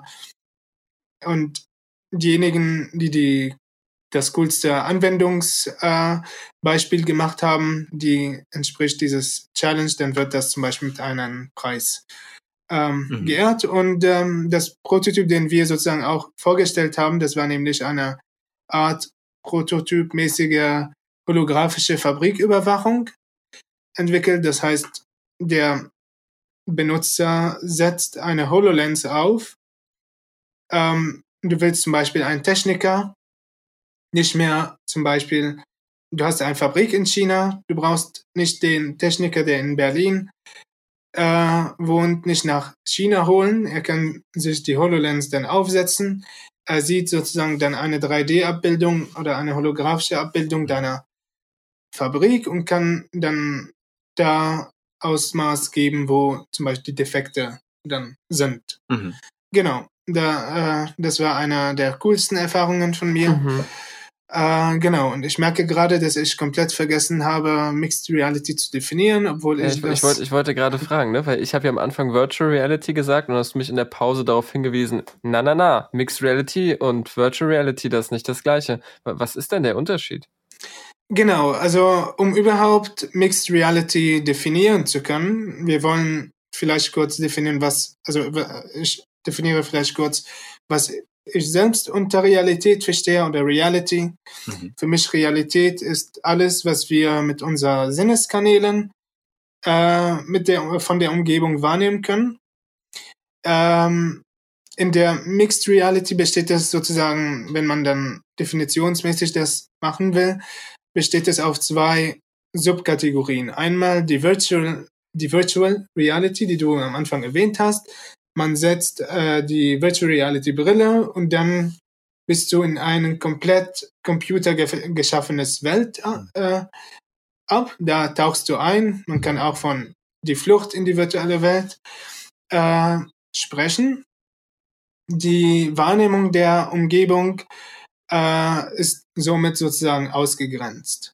Speaker 4: und diejenigen, die die das coolste Anwendungsbeispiel äh, gemacht haben, die entspricht dieses Challenge, dann wird das zum Beispiel mit einem Preis ähm, mhm. geehrt. Und ähm, das Prototyp, den wir sozusagen auch vorgestellt haben, das war nämlich eine Art prototypmäßige holographische Fabriküberwachung entwickelt. Das heißt, der Benutzer setzt eine HoloLens auf. Ähm, du willst zum Beispiel einen Techniker nicht mehr zum Beispiel, du hast eine Fabrik in China, du brauchst nicht den Techniker, der in Berlin äh, wohnt, nicht nach China holen. Er kann sich die HoloLens dann aufsetzen. Er sieht sozusagen dann eine 3D-Abbildung oder eine holographische Abbildung deiner Fabrik und kann dann da Ausmaß geben, wo zum Beispiel die Defekte dann sind. Mhm. Genau. Da, äh, das war einer der coolsten Erfahrungen von mir. Mhm. Äh, genau, und ich merke gerade, dass ich komplett vergessen habe, Mixed Reality zu definieren, obwohl ich.
Speaker 1: Ja, ich, ich, wollte, ich wollte gerade fragen, ne? Weil ich habe ja am Anfang Virtual Reality gesagt und hast mich in der Pause darauf hingewiesen, na na na, Mixed Reality und Virtual Reality, das ist nicht das gleiche. Was ist denn der Unterschied?
Speaker 4: Genau, also um überhaupt Mixed Reality definieren zu können, wir wollen vielleicht kurz definieren, was, also ich definiere vielleicht kurz, was ich selbst unter Realität verstehe oder Reality. Mhm. Für mich Realität ist alles, was wir mit unseren Sinneskanälen äh, mit der, von der Umgebung wahrnehmen können. Ähm, in der Mixed Reality besteht das sozusagen, wenn man dann definitionsmäßig das machen will, besteht es auf zwei Subkategorien. Einmal die Virtual, die Virtual Reality, die du am Anfang erwähnt hast. Man setzt äh, die Virtual Reality Brille und dann bist du in ein komplett computergeschaffenes Welt äh, ab. Da tauchst du ein. Man kann auch von die Flucht in die virtuelle Welt äh, sprechen. Die Wahrnehmung der Umgebung äh, ist somit sozusagen ausgegrenzt.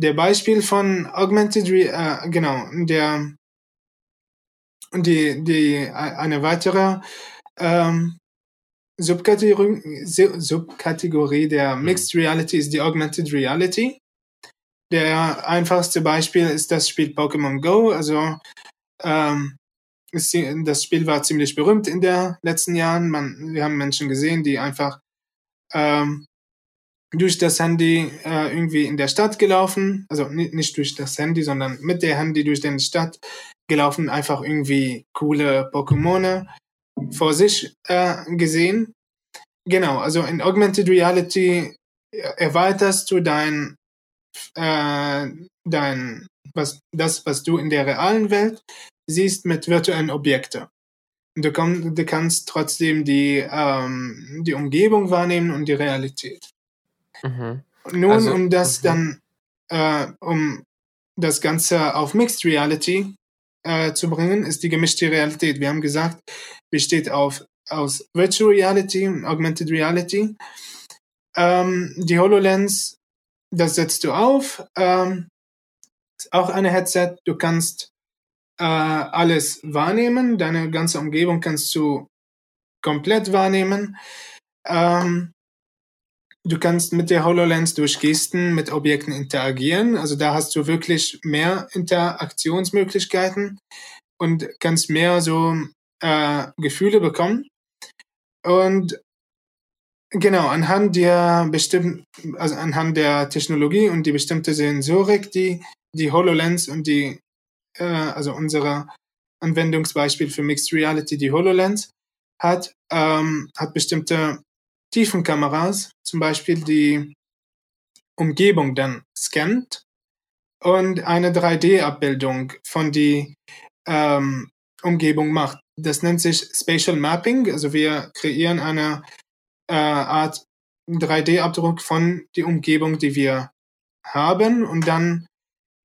Speaker 4: Der Beispiel von Augmented Re äh, genau, der die, die eine weitere ähm, Subkategorie, Subkategorie der mhm. Mixed Reality ist die Augmented Reality. Der einfachste Beispiel ist das Spiel Pokémon Go. Also ähm, das Spiel war ziemlich berühmt in den letzten Jahren. Man, wir haben Menschen gesehen, die einfach ähm, durch das Handy äh, irgendwie in der Stadt gelaufen, also nicht durch das Handy, sondern mit der Handy durch die Stadt gelaufen, einfach irgendwie coole Pokémone vor sich äh, gesehen. Genau, also in Augmented Reality erweiterst du dein, äh, dein was, das, was du in der realen Welt siehst, mit virtuellen Objekten. Du, komm, du kannst trotzdem die, ähm, die Umgebung wahrnehmen und die Realität. Mhm. Nun, also, um das mhm. dann, äh, um das Ganze auf Mixed Reality äh, zu bringen, ist die gemischte Realität. Wir haben gesagt, besteht auf, aus Virtual Reality und Augmented Reality. Ähm, die HoloLens, das setzt du auf. Ähm, ist auch eine Headset. Du kannst äh, alles wahrnehmen. Deine ganze Umgebung kannst du komplett wahrnehmen. Ähm, du kannst mit der HoloLens durch Gesten mit Objekten interagieren. Also da hast du wirklich mehr Interaktionsmöglichkeiten und kannst mehr so äh, Gefühle bekommen. Und genau, anhand der bestimmten, also anhand der Technologie und die bestimmte Sensorik, die die HoloLens und die äh, also unsere Anwendungsbeispiel für Mixed Reality, die HoloLens, hat, ähm, hat bestimmte Tiefenkameras, zum Beispiel die Umgebung dann scannt und eine 3D-Abbildung von die ähm, Umgebung macht. Das nennt sich Spatial Mapping. Also wir kreieren eine äh, Art 3D-Abdruck von die Umgebung, die wir haben und dann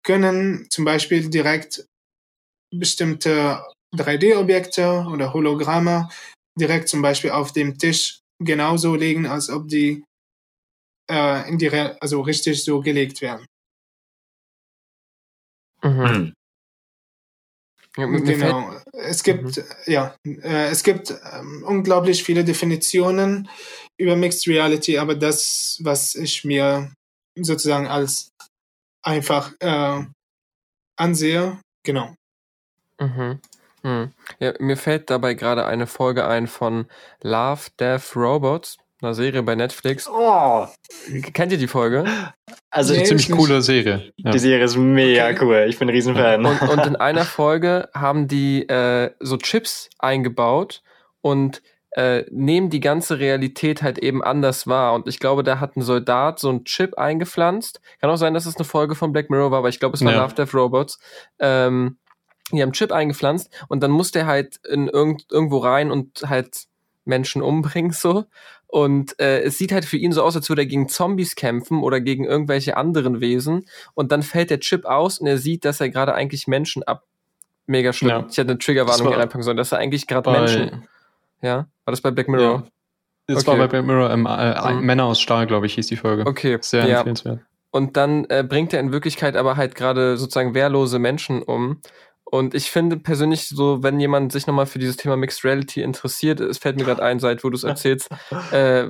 Speaker 4: können zum Beispiel direkt bestimmte 3D-Objekte oder Hologramme direkt zum Beispiel auf dem Tisch genauso legen, als ob die äh, in die Re also richtig so gelegt werden. Mhm. Ja, genau. Es gibt, mhm. ja, äh, es gibt ähm, unglaublich viele Definitionen über Mixed Reality, aber das, was ich mir sozusagen als einfach äh, ansehe. Genau.
Speaker 1: Mhm. Mhm. Ja, mir fällt dabei gerade eine Folge ein von Love, Death, Robots, einer Serie bei Netflix. Oh. Kennt ihr die Folge?
Speaker 2: Also nee, ziemlich coole Serie.
Speaker 3: Ja. Die Serie ist mega okay. cool. Ich bin ein Riesenfan.
Speaker 1: Und, und in einer Folge haben die äh, so Chips eingebaut und äh, nehmen die ganze Realität halt eben anders wahr. Und ich glaube, da hat ein Soldat so einen Chip eingepflanzt. Kann auch sein, dass es eine Folge von Black Mirror war, aber ich glaube, es war ja. Love Death Robots. Ähm, die haben einen Chip eingepflanzt und dann muss der halt in irgend, irgendwo rein und halt Menschen umbringen so. Und äh, es sieht halt für ihn so aus, als würde er gegen Zombies kämpfen oder gegen irgendwelche anderen Wesen. Und dann fällt der Chip aus und er sieht, dass er gerade eigentlich Menschen ab. Mega schlimm. Ja. Ich hätte eine Triggerwarnung hier reinpacken sollen, dass er eigentlich gerade Menschen ja? War das bei Black Mirror? Ja.
Speaker 2: Das okay. war bei Black Mirror, ähm, äh, um, Männer aus Stahl, glaube ich, hieß die Folge.
Speaker 1: Okay.
Speaker 2: Sehr ja. empfehlenswert.
Speaker 1: Und dann äh, bringt er in Wirklichkeit aber halt gerade sozusagen wehrlose Menschen um. Und ich finde persönlich so, wenn jemand sich nochmal für dieses Thema Mixed Reality interessiert, es fällt mir gerade ein, seit wo du es erzählst, äh,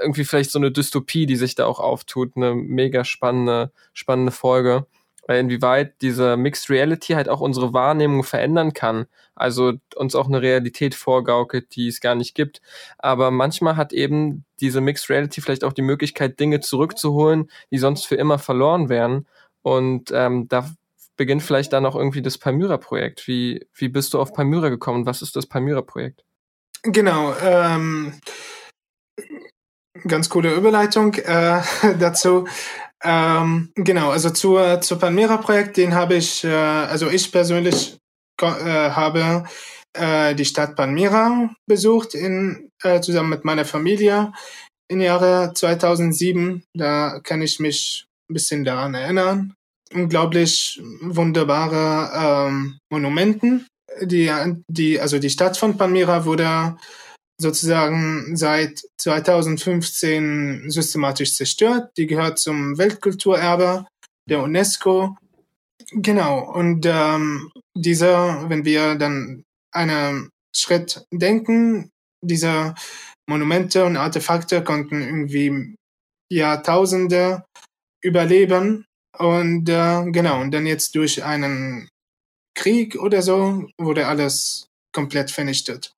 Speaker 1: irgendwie vielleicht so eine Dystopie, die sich da auch auftut, eine mega spannende, spannende Folge inwieweit diese Mixed Reality halt auch unsere Wahrnehmung verändern kann. Also uns auch eine Realität vorgaukelt, die es gar nicht gibt. Aber manchmal hat eben diese Mixed Reality vielleicht auch die Möglichkeit, Dinge zurückzuholen, die sonst für immer verloren wären. Und ähm, da beginnt vielleicht dann auch irgendwie das Palmyra-Projekt. Wie, wie bist du auf Palmyra gekommen? Was ist das Palmyra-Projekt?
Speaker 4: Genau. Ähm, ganz coole Überleitung äh, dazu. Ähm, genau, also zur, zur Palmyra-Projekt, den habe ich, äh, also ich persönlich äh, habe äh, die Stadt Palmyra besucht, in, äh, zusammen mit meiner Familie im Jahre 2007. Da kann ich mich ein bisschen daran erinnern. Unglaublich wunderbare ähm, Monumenten. Die, die, also die Stadt von Palmyra wurde sozusagen seit 2015 systematisch zerstört. Die gehört zum Weltkulturerbe der UNESCO. Genau, und ähm, dieser, wenn wir dann einen Schritt denken, diese Monumente und Artefakte konnten irgendwie Jahrtausende überleben und äh, genau, und dann jetzt durch einen Krieg oder so wurde alles komplett vernichtet.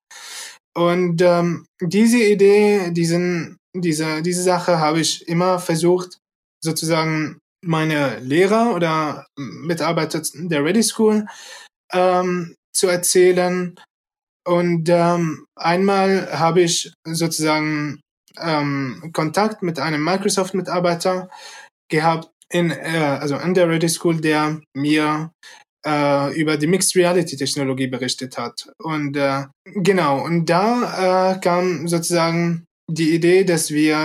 Speaker 4: Und ähm, diese Idee, diesen, diese, diese Sache habe ich immer versucht, sozusagen meine Lehrer oder Mitarbeiter der Ready School ähm, zu erzählen. Und ähm, einmal habe ich sozusagen ähm, Kontakt mit einem Microsoft-Mitarbeiter gehabt, in, äh, also an der Ready School, der mir äh, über die Mixed Reality Technologie berichtet hat. Und äh, genau, und da äh, kam sozusagen die Idee, dass wir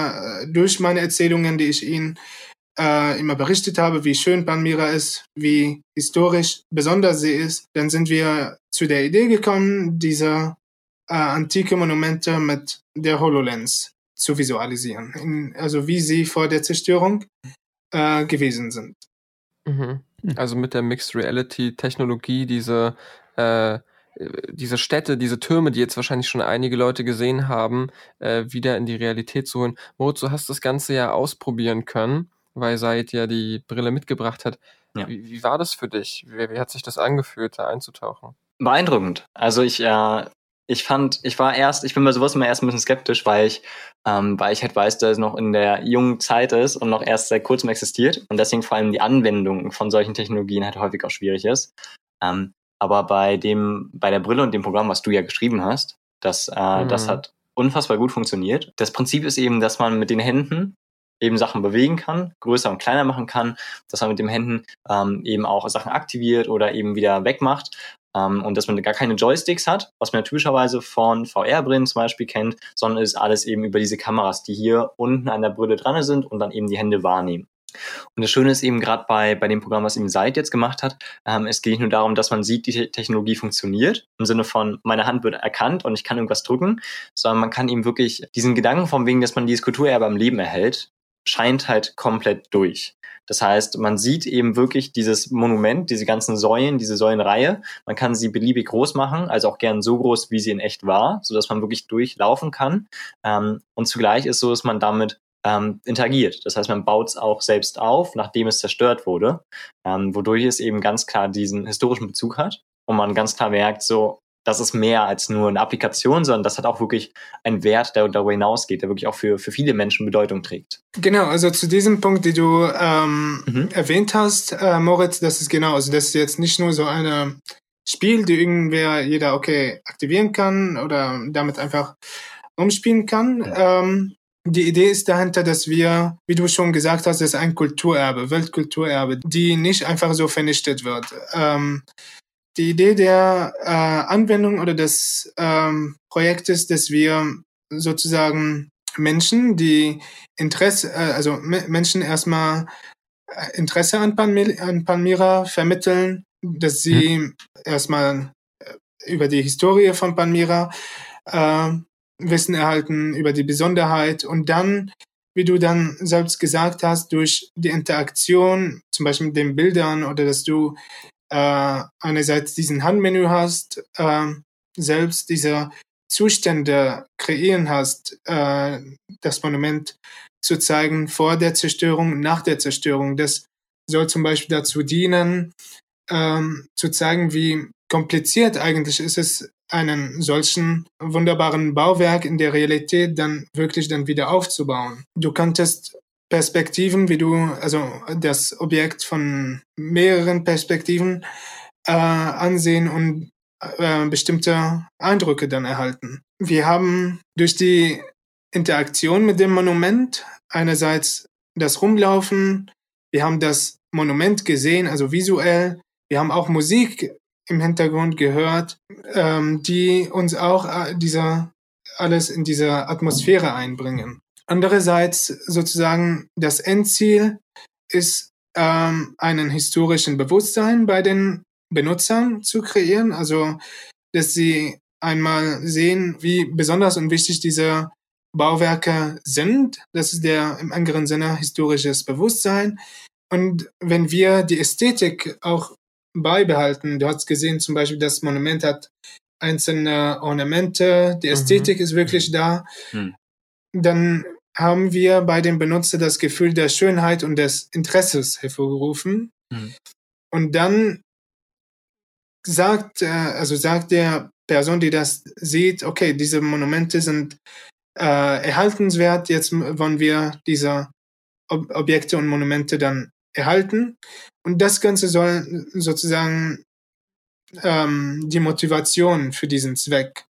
Speaker 4: äh, durch meine Erzählungen, die ich Ihnen äh, immer berichtet habe, wie schön Palmyra ist, wie historisch besonders sie ist, dann sind wir zu der Idee gekommen, diese äh, antike Monumente mit der HoloLens zu visualisieren, in, also wie sie vor der Zerstörung äh, gewesen sind.
Speaker 1: Mhm. Also mit der Mixed Reality Technologie diese äh, diese Städte, diese Türme, die jetzt wahrscheinlich schon einige Leute gesehen haben, äh, wieder in die Realität zu holen. Moritz, du hast das Ganze ja ausprobieren können, weil Said ja die Brille mitgebracht hat. Ja. Wie, wie, war das für dich? Wie, wie, hat sich das angefühlt, da einzutauchen?
Speaker 3: Beeindruckend. Also ich, äh, ich fand, ich war erst, ich bin bei sowas immer erst ein bisschen skeptisch, weil ich, ähm, weil ich halt weiß, dass es noch in der jungen Zeit ist und noch erst seit kurzem existiert und deswegen vor allem die Anwendung von solchen Technologien halt häufig auch schwierig ist. Ähm, aber bei dem, bei der Brille und dem Programm, was du ja geschrieben hast, das, äh, mhm. das hat unfassbar gut funktioniert. Das Prinzip ist eben, dass man mit den Händen eben Sachen bewegen kann, größer und kleiner machen kann, dass man mit den Händen ähm, eben auch Sachen aktiviert oder eben wieder wegmacht ähm, und dass man gar keine Joysticks hat, was man typischerweise von VR-Brillen zum Beispiel kennt, sondern ist alles eben über diese Kameras, die hier unten an der Brille dran sind und dann eben die Hände wahrnehmen. Und das Schöne ist eben gerade bei, bei dem Programm, was eben Seid jetzt gemacht hat, ähm, es geht nicht nur darum, dass man sieht, die Technologie funktioniert, im Sinne von, meine Hand wird erkannt und ich kann irgendwas drücken, sondern man kann eben wirklich diesen Gedanken vom wegen, dass man dieses Kulturerbe am Leben erhält, scheint halt komplett durch. Das heißt, man sieht eben wirklich dieses Monument, diese ganzen Säulen, diese Säulenreihe. Man kann sie beliebig groß machen, also auch gern so groß, wie sie in echt war, so dass man wirklich durchlaufen kann. Ähm, und zugleich ist so, dass man damit ähm, interagiert. Das heißt, man baut es auch selbst auf, nachdem es zerstört wurde, ähm, wodurch es eben ganz klar diesen historischen Bezug hat und man ganz klar merkt, so, das ist mehr als nur eine Applikation, sondern das hat auch wirklich einen Wert, der darüber hinausgeht, der wirklich auch für, für viele Menschen Bedeutung trägt.
Speaker 4: Genau, also zu diesem Punkt, den du ähm, mhm. erwähnt hast, äh, Moritz, das ist genau, also das ist jetzt nicht nur so ein Spiel, die irgendwer, jeder, okay, aktivieren kann oder damit einfach umspielen kann. Ja. Ähm, die Idee ist dahinter, dass wir, wie du schon gesagt hast, das ist ein Kulturerbe, Weltkulturerbe, die nicht einfach so vernichtet wird. Ähm, die Idee der äh, Anwendung oder des ähm, Projektes, dass wir sozusagen Menschen, die Interesse, äh, also Menschen erstmal äh, Interesse an, Palmyra, an Palmyra vermitteln, dass sie mhm. erstmal äh, über die Historie von Palmyra äh, Wissen erhalten, über die Besonderheit und dann, wie du dann selbst gesagt hast, durch die Interaktion, zum Beispiel mit den Bildern oder dass du äh, einerseits diesen Handmenü hast, äh, selbst diese Zustände kreieren hast, äh, das Monument zu zeigen vor der Zerstörung, nach der Zerstörung. Das soll zum Beispiel dazu dienen, ähm, zu zeigen, wie kompliziert eigentlich ist es, einen solchen wunderbaren Bauwerk in der Realität dann wirklich dann wieder aufzubauen. Du könntest Perspektiven, wie du, also das Objekt von mehreren Perspektiven äh, ansehen und äh, bestimmte Eindrücke dann erhalten. Wir haben durch die Interaktion mit dem Monument einerseits das Rumlaufen, wir haben das Monument gesehen, also visuell, wir haben auch Musik im Hintergrund gehört, ähm, die uns auch äh, dieser alles in diese Atmosphäre einbringen. Andererseits sozusagen das Endziel ist ähm, einen historischen Bewusstsein bei den Benutzern zu kreieren, also dass sie einmal sehen, wie besonders und wichtig diese Bauwerke sind. Das ist der im engeren Sinne historisches Bewusstsein. Und wenn wir die Ästhetik auch beibehalten, du hast gesehen zum Beispiel, das Monument hat einzelne Ornamente, die mhm. Ästhetik mhm. ist wirklich da, mhm. dann haben wir bei dem Benutzer das Gefühl der Schönheit und des Interesses hervorgerufen. Mhm. Und dann sagt, äh, also sagt der Person, die das sieht, okay, diese Monumente sind äh, erhaltenswert, jetzt wollen wir diese Ob Objekte und Monumente dann erhalten. Und das Ganze soll sozusagen ähm, die Motivation für diesen Zweck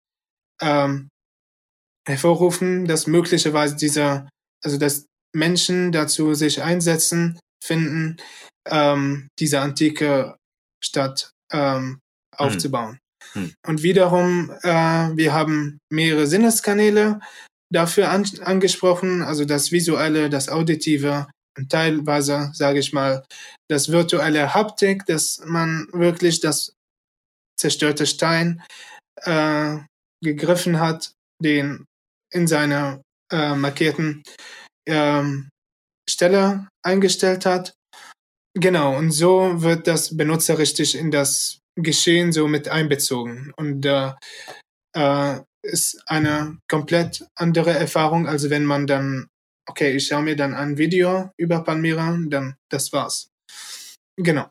Speaker 4: ähm, hervorrufen, dass möglicherweise dieser, also dass Menschen dazu sich einsetzen, finden, ähm, diese antike Stadt ähm, aufzubauen. Hm. Hm. Und wiederum, äh, wir haben mehrere Sinneskanäle dafür an, angesprochen, also das Visuelle, das Auditive und teilweise, sage ich mal, das virtuelle Haptik, dass man wirklich das zerstörte Stein äh, gegriffen hat, den in seiner äh, markierten ähm, Stelle eingestellt hat. Genau, und so wird das Benutzer richtig in das Geschehen so mit einbezogen. Und äh, äh, ist eine komplett andere Erfahrung, als wenn man dann, okay, ich schaue mir dann ein Video über Palmyra, dann das war's. Genau.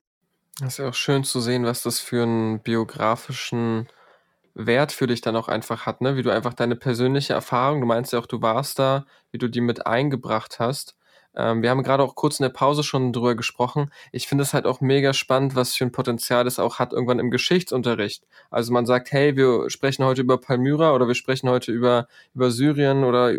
Speaker 1: Das ist ja auch schön zu sehen, was das für einen biografischen Wert für dich dann auch einfach hat, ne? Wie du einfach deine persönliche Erfahrung, du meinst ja auch, du warst da, wie du die mit eingebracht hast ähm, wir haben gerade auch kurz in der Pause schon drüber gesprochen. Ich finde es halt auch mega spannend, was für ein Potenzial es auch hat irgendwann im Geschichtsunterricht. Also man sagt, hey, wir sprechen heute über Palmyra oder wir sprechen heute über, über Syrien oder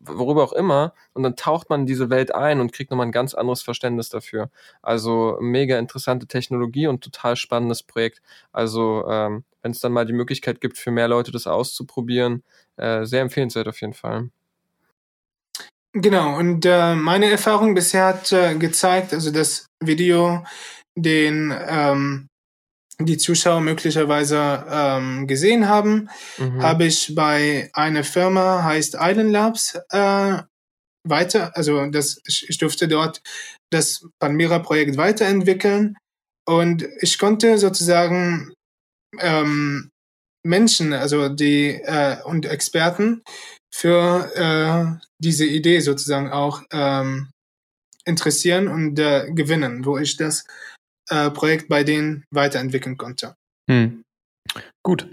Speaker 1: worüber auch immer. Und dann taucht man in diese Welt ein und kriegt nochmal ein ganz anderes Verständnis dafür. Also mega interessante Technologie und total spannendes Projekt. Also ähm, wenn es dann mal die Möglichkeit gibt, für mehr Leute das auszuprobieren, äh, sehr empfehlenswert auf jeden Fall.
Speaker 4: Genau, und äh, meine Erfahrung bisher hat äh, gezeigt, also das Video, den ähm, die Zuschauer möglicherweise ähm, gesehen haben, mhm. habe ich bei einer Firma, heißt Island Labs, äh, weiter, also das, ich, ich durfte dort das Palmyra-Projekt weiterentwickeln und ich konnte sozusagen ähm, Menschen, also die äh, und Experten für äh, diese Idee sozusagen auch ähm, interessieren und äh, gewinnen, wo ich das äh, Projekt bei denen weiterentwickeln konnte. Hm.
Speaker 2: Gut.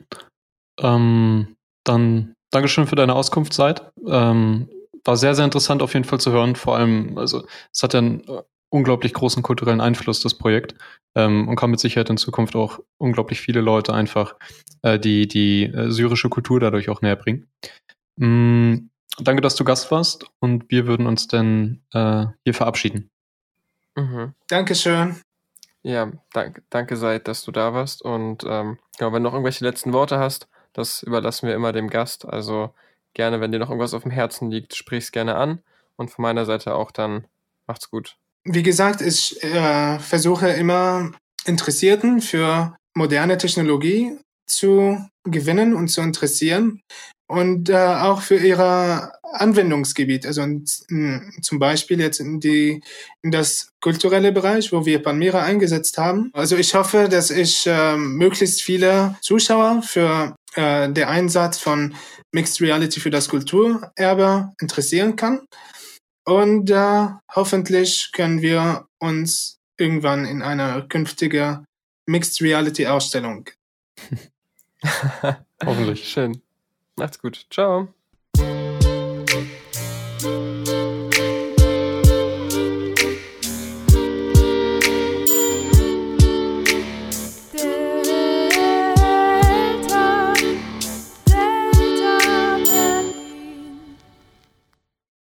Speaker 2: Ähm, dann Dankeschön für deine Auskunftszeit. Ähm, war sehr, sehr interessant auf jeden Fall zu hören. Vor allem, also es hat ja einen äh, unglaublich großen kulturellen Einfluss, das Projekt. Ähm, und kann mit Sicherheit in Zukunft auch unglaublich viele Leute einfach äh, die, die äh, syrische Kultur dadurch auch näher bringen. Mm, danke, dass du Gast warst und wir würden uns dann äh, hier verabschieden.
Speaker 4: Mhm. Dankeschön.
Speaker 1: Ja, danke, danke Seid, dass du da warst. Und ähm, genau, wenn du noch irgendwelche letzten Worte hast, das überlassen wir immer dem Gast. Also gerne, wenn dir noch irgendwas auf dem Herzen liegt, sprich's gerne an. Und von meiner Seite auch dann macht's gut.
Speaker 4: Wie gesagt, ich äh, versuche immer Interessierten für moderne Technologie zu gewinnen und zu interessieren und äh, auch für ihre Anwendungsgebiet, also in, zum Beispiel jetzt in die in das kulturelle Bereich, wo wir Palmyra eingesetzt haben. Also ich hoffe, dass ich äh, möglichst viele Zuschauer für äh, der Einsatz von Mixed Reality für das Kulturerbe interessieren kann. Und äh, hoffentlich können wir uns irgendwann in einer künftigen Mixed Reality Ausstellung.
Speaker 1: hoffentlich. Schön. Macht's gut. Ciao.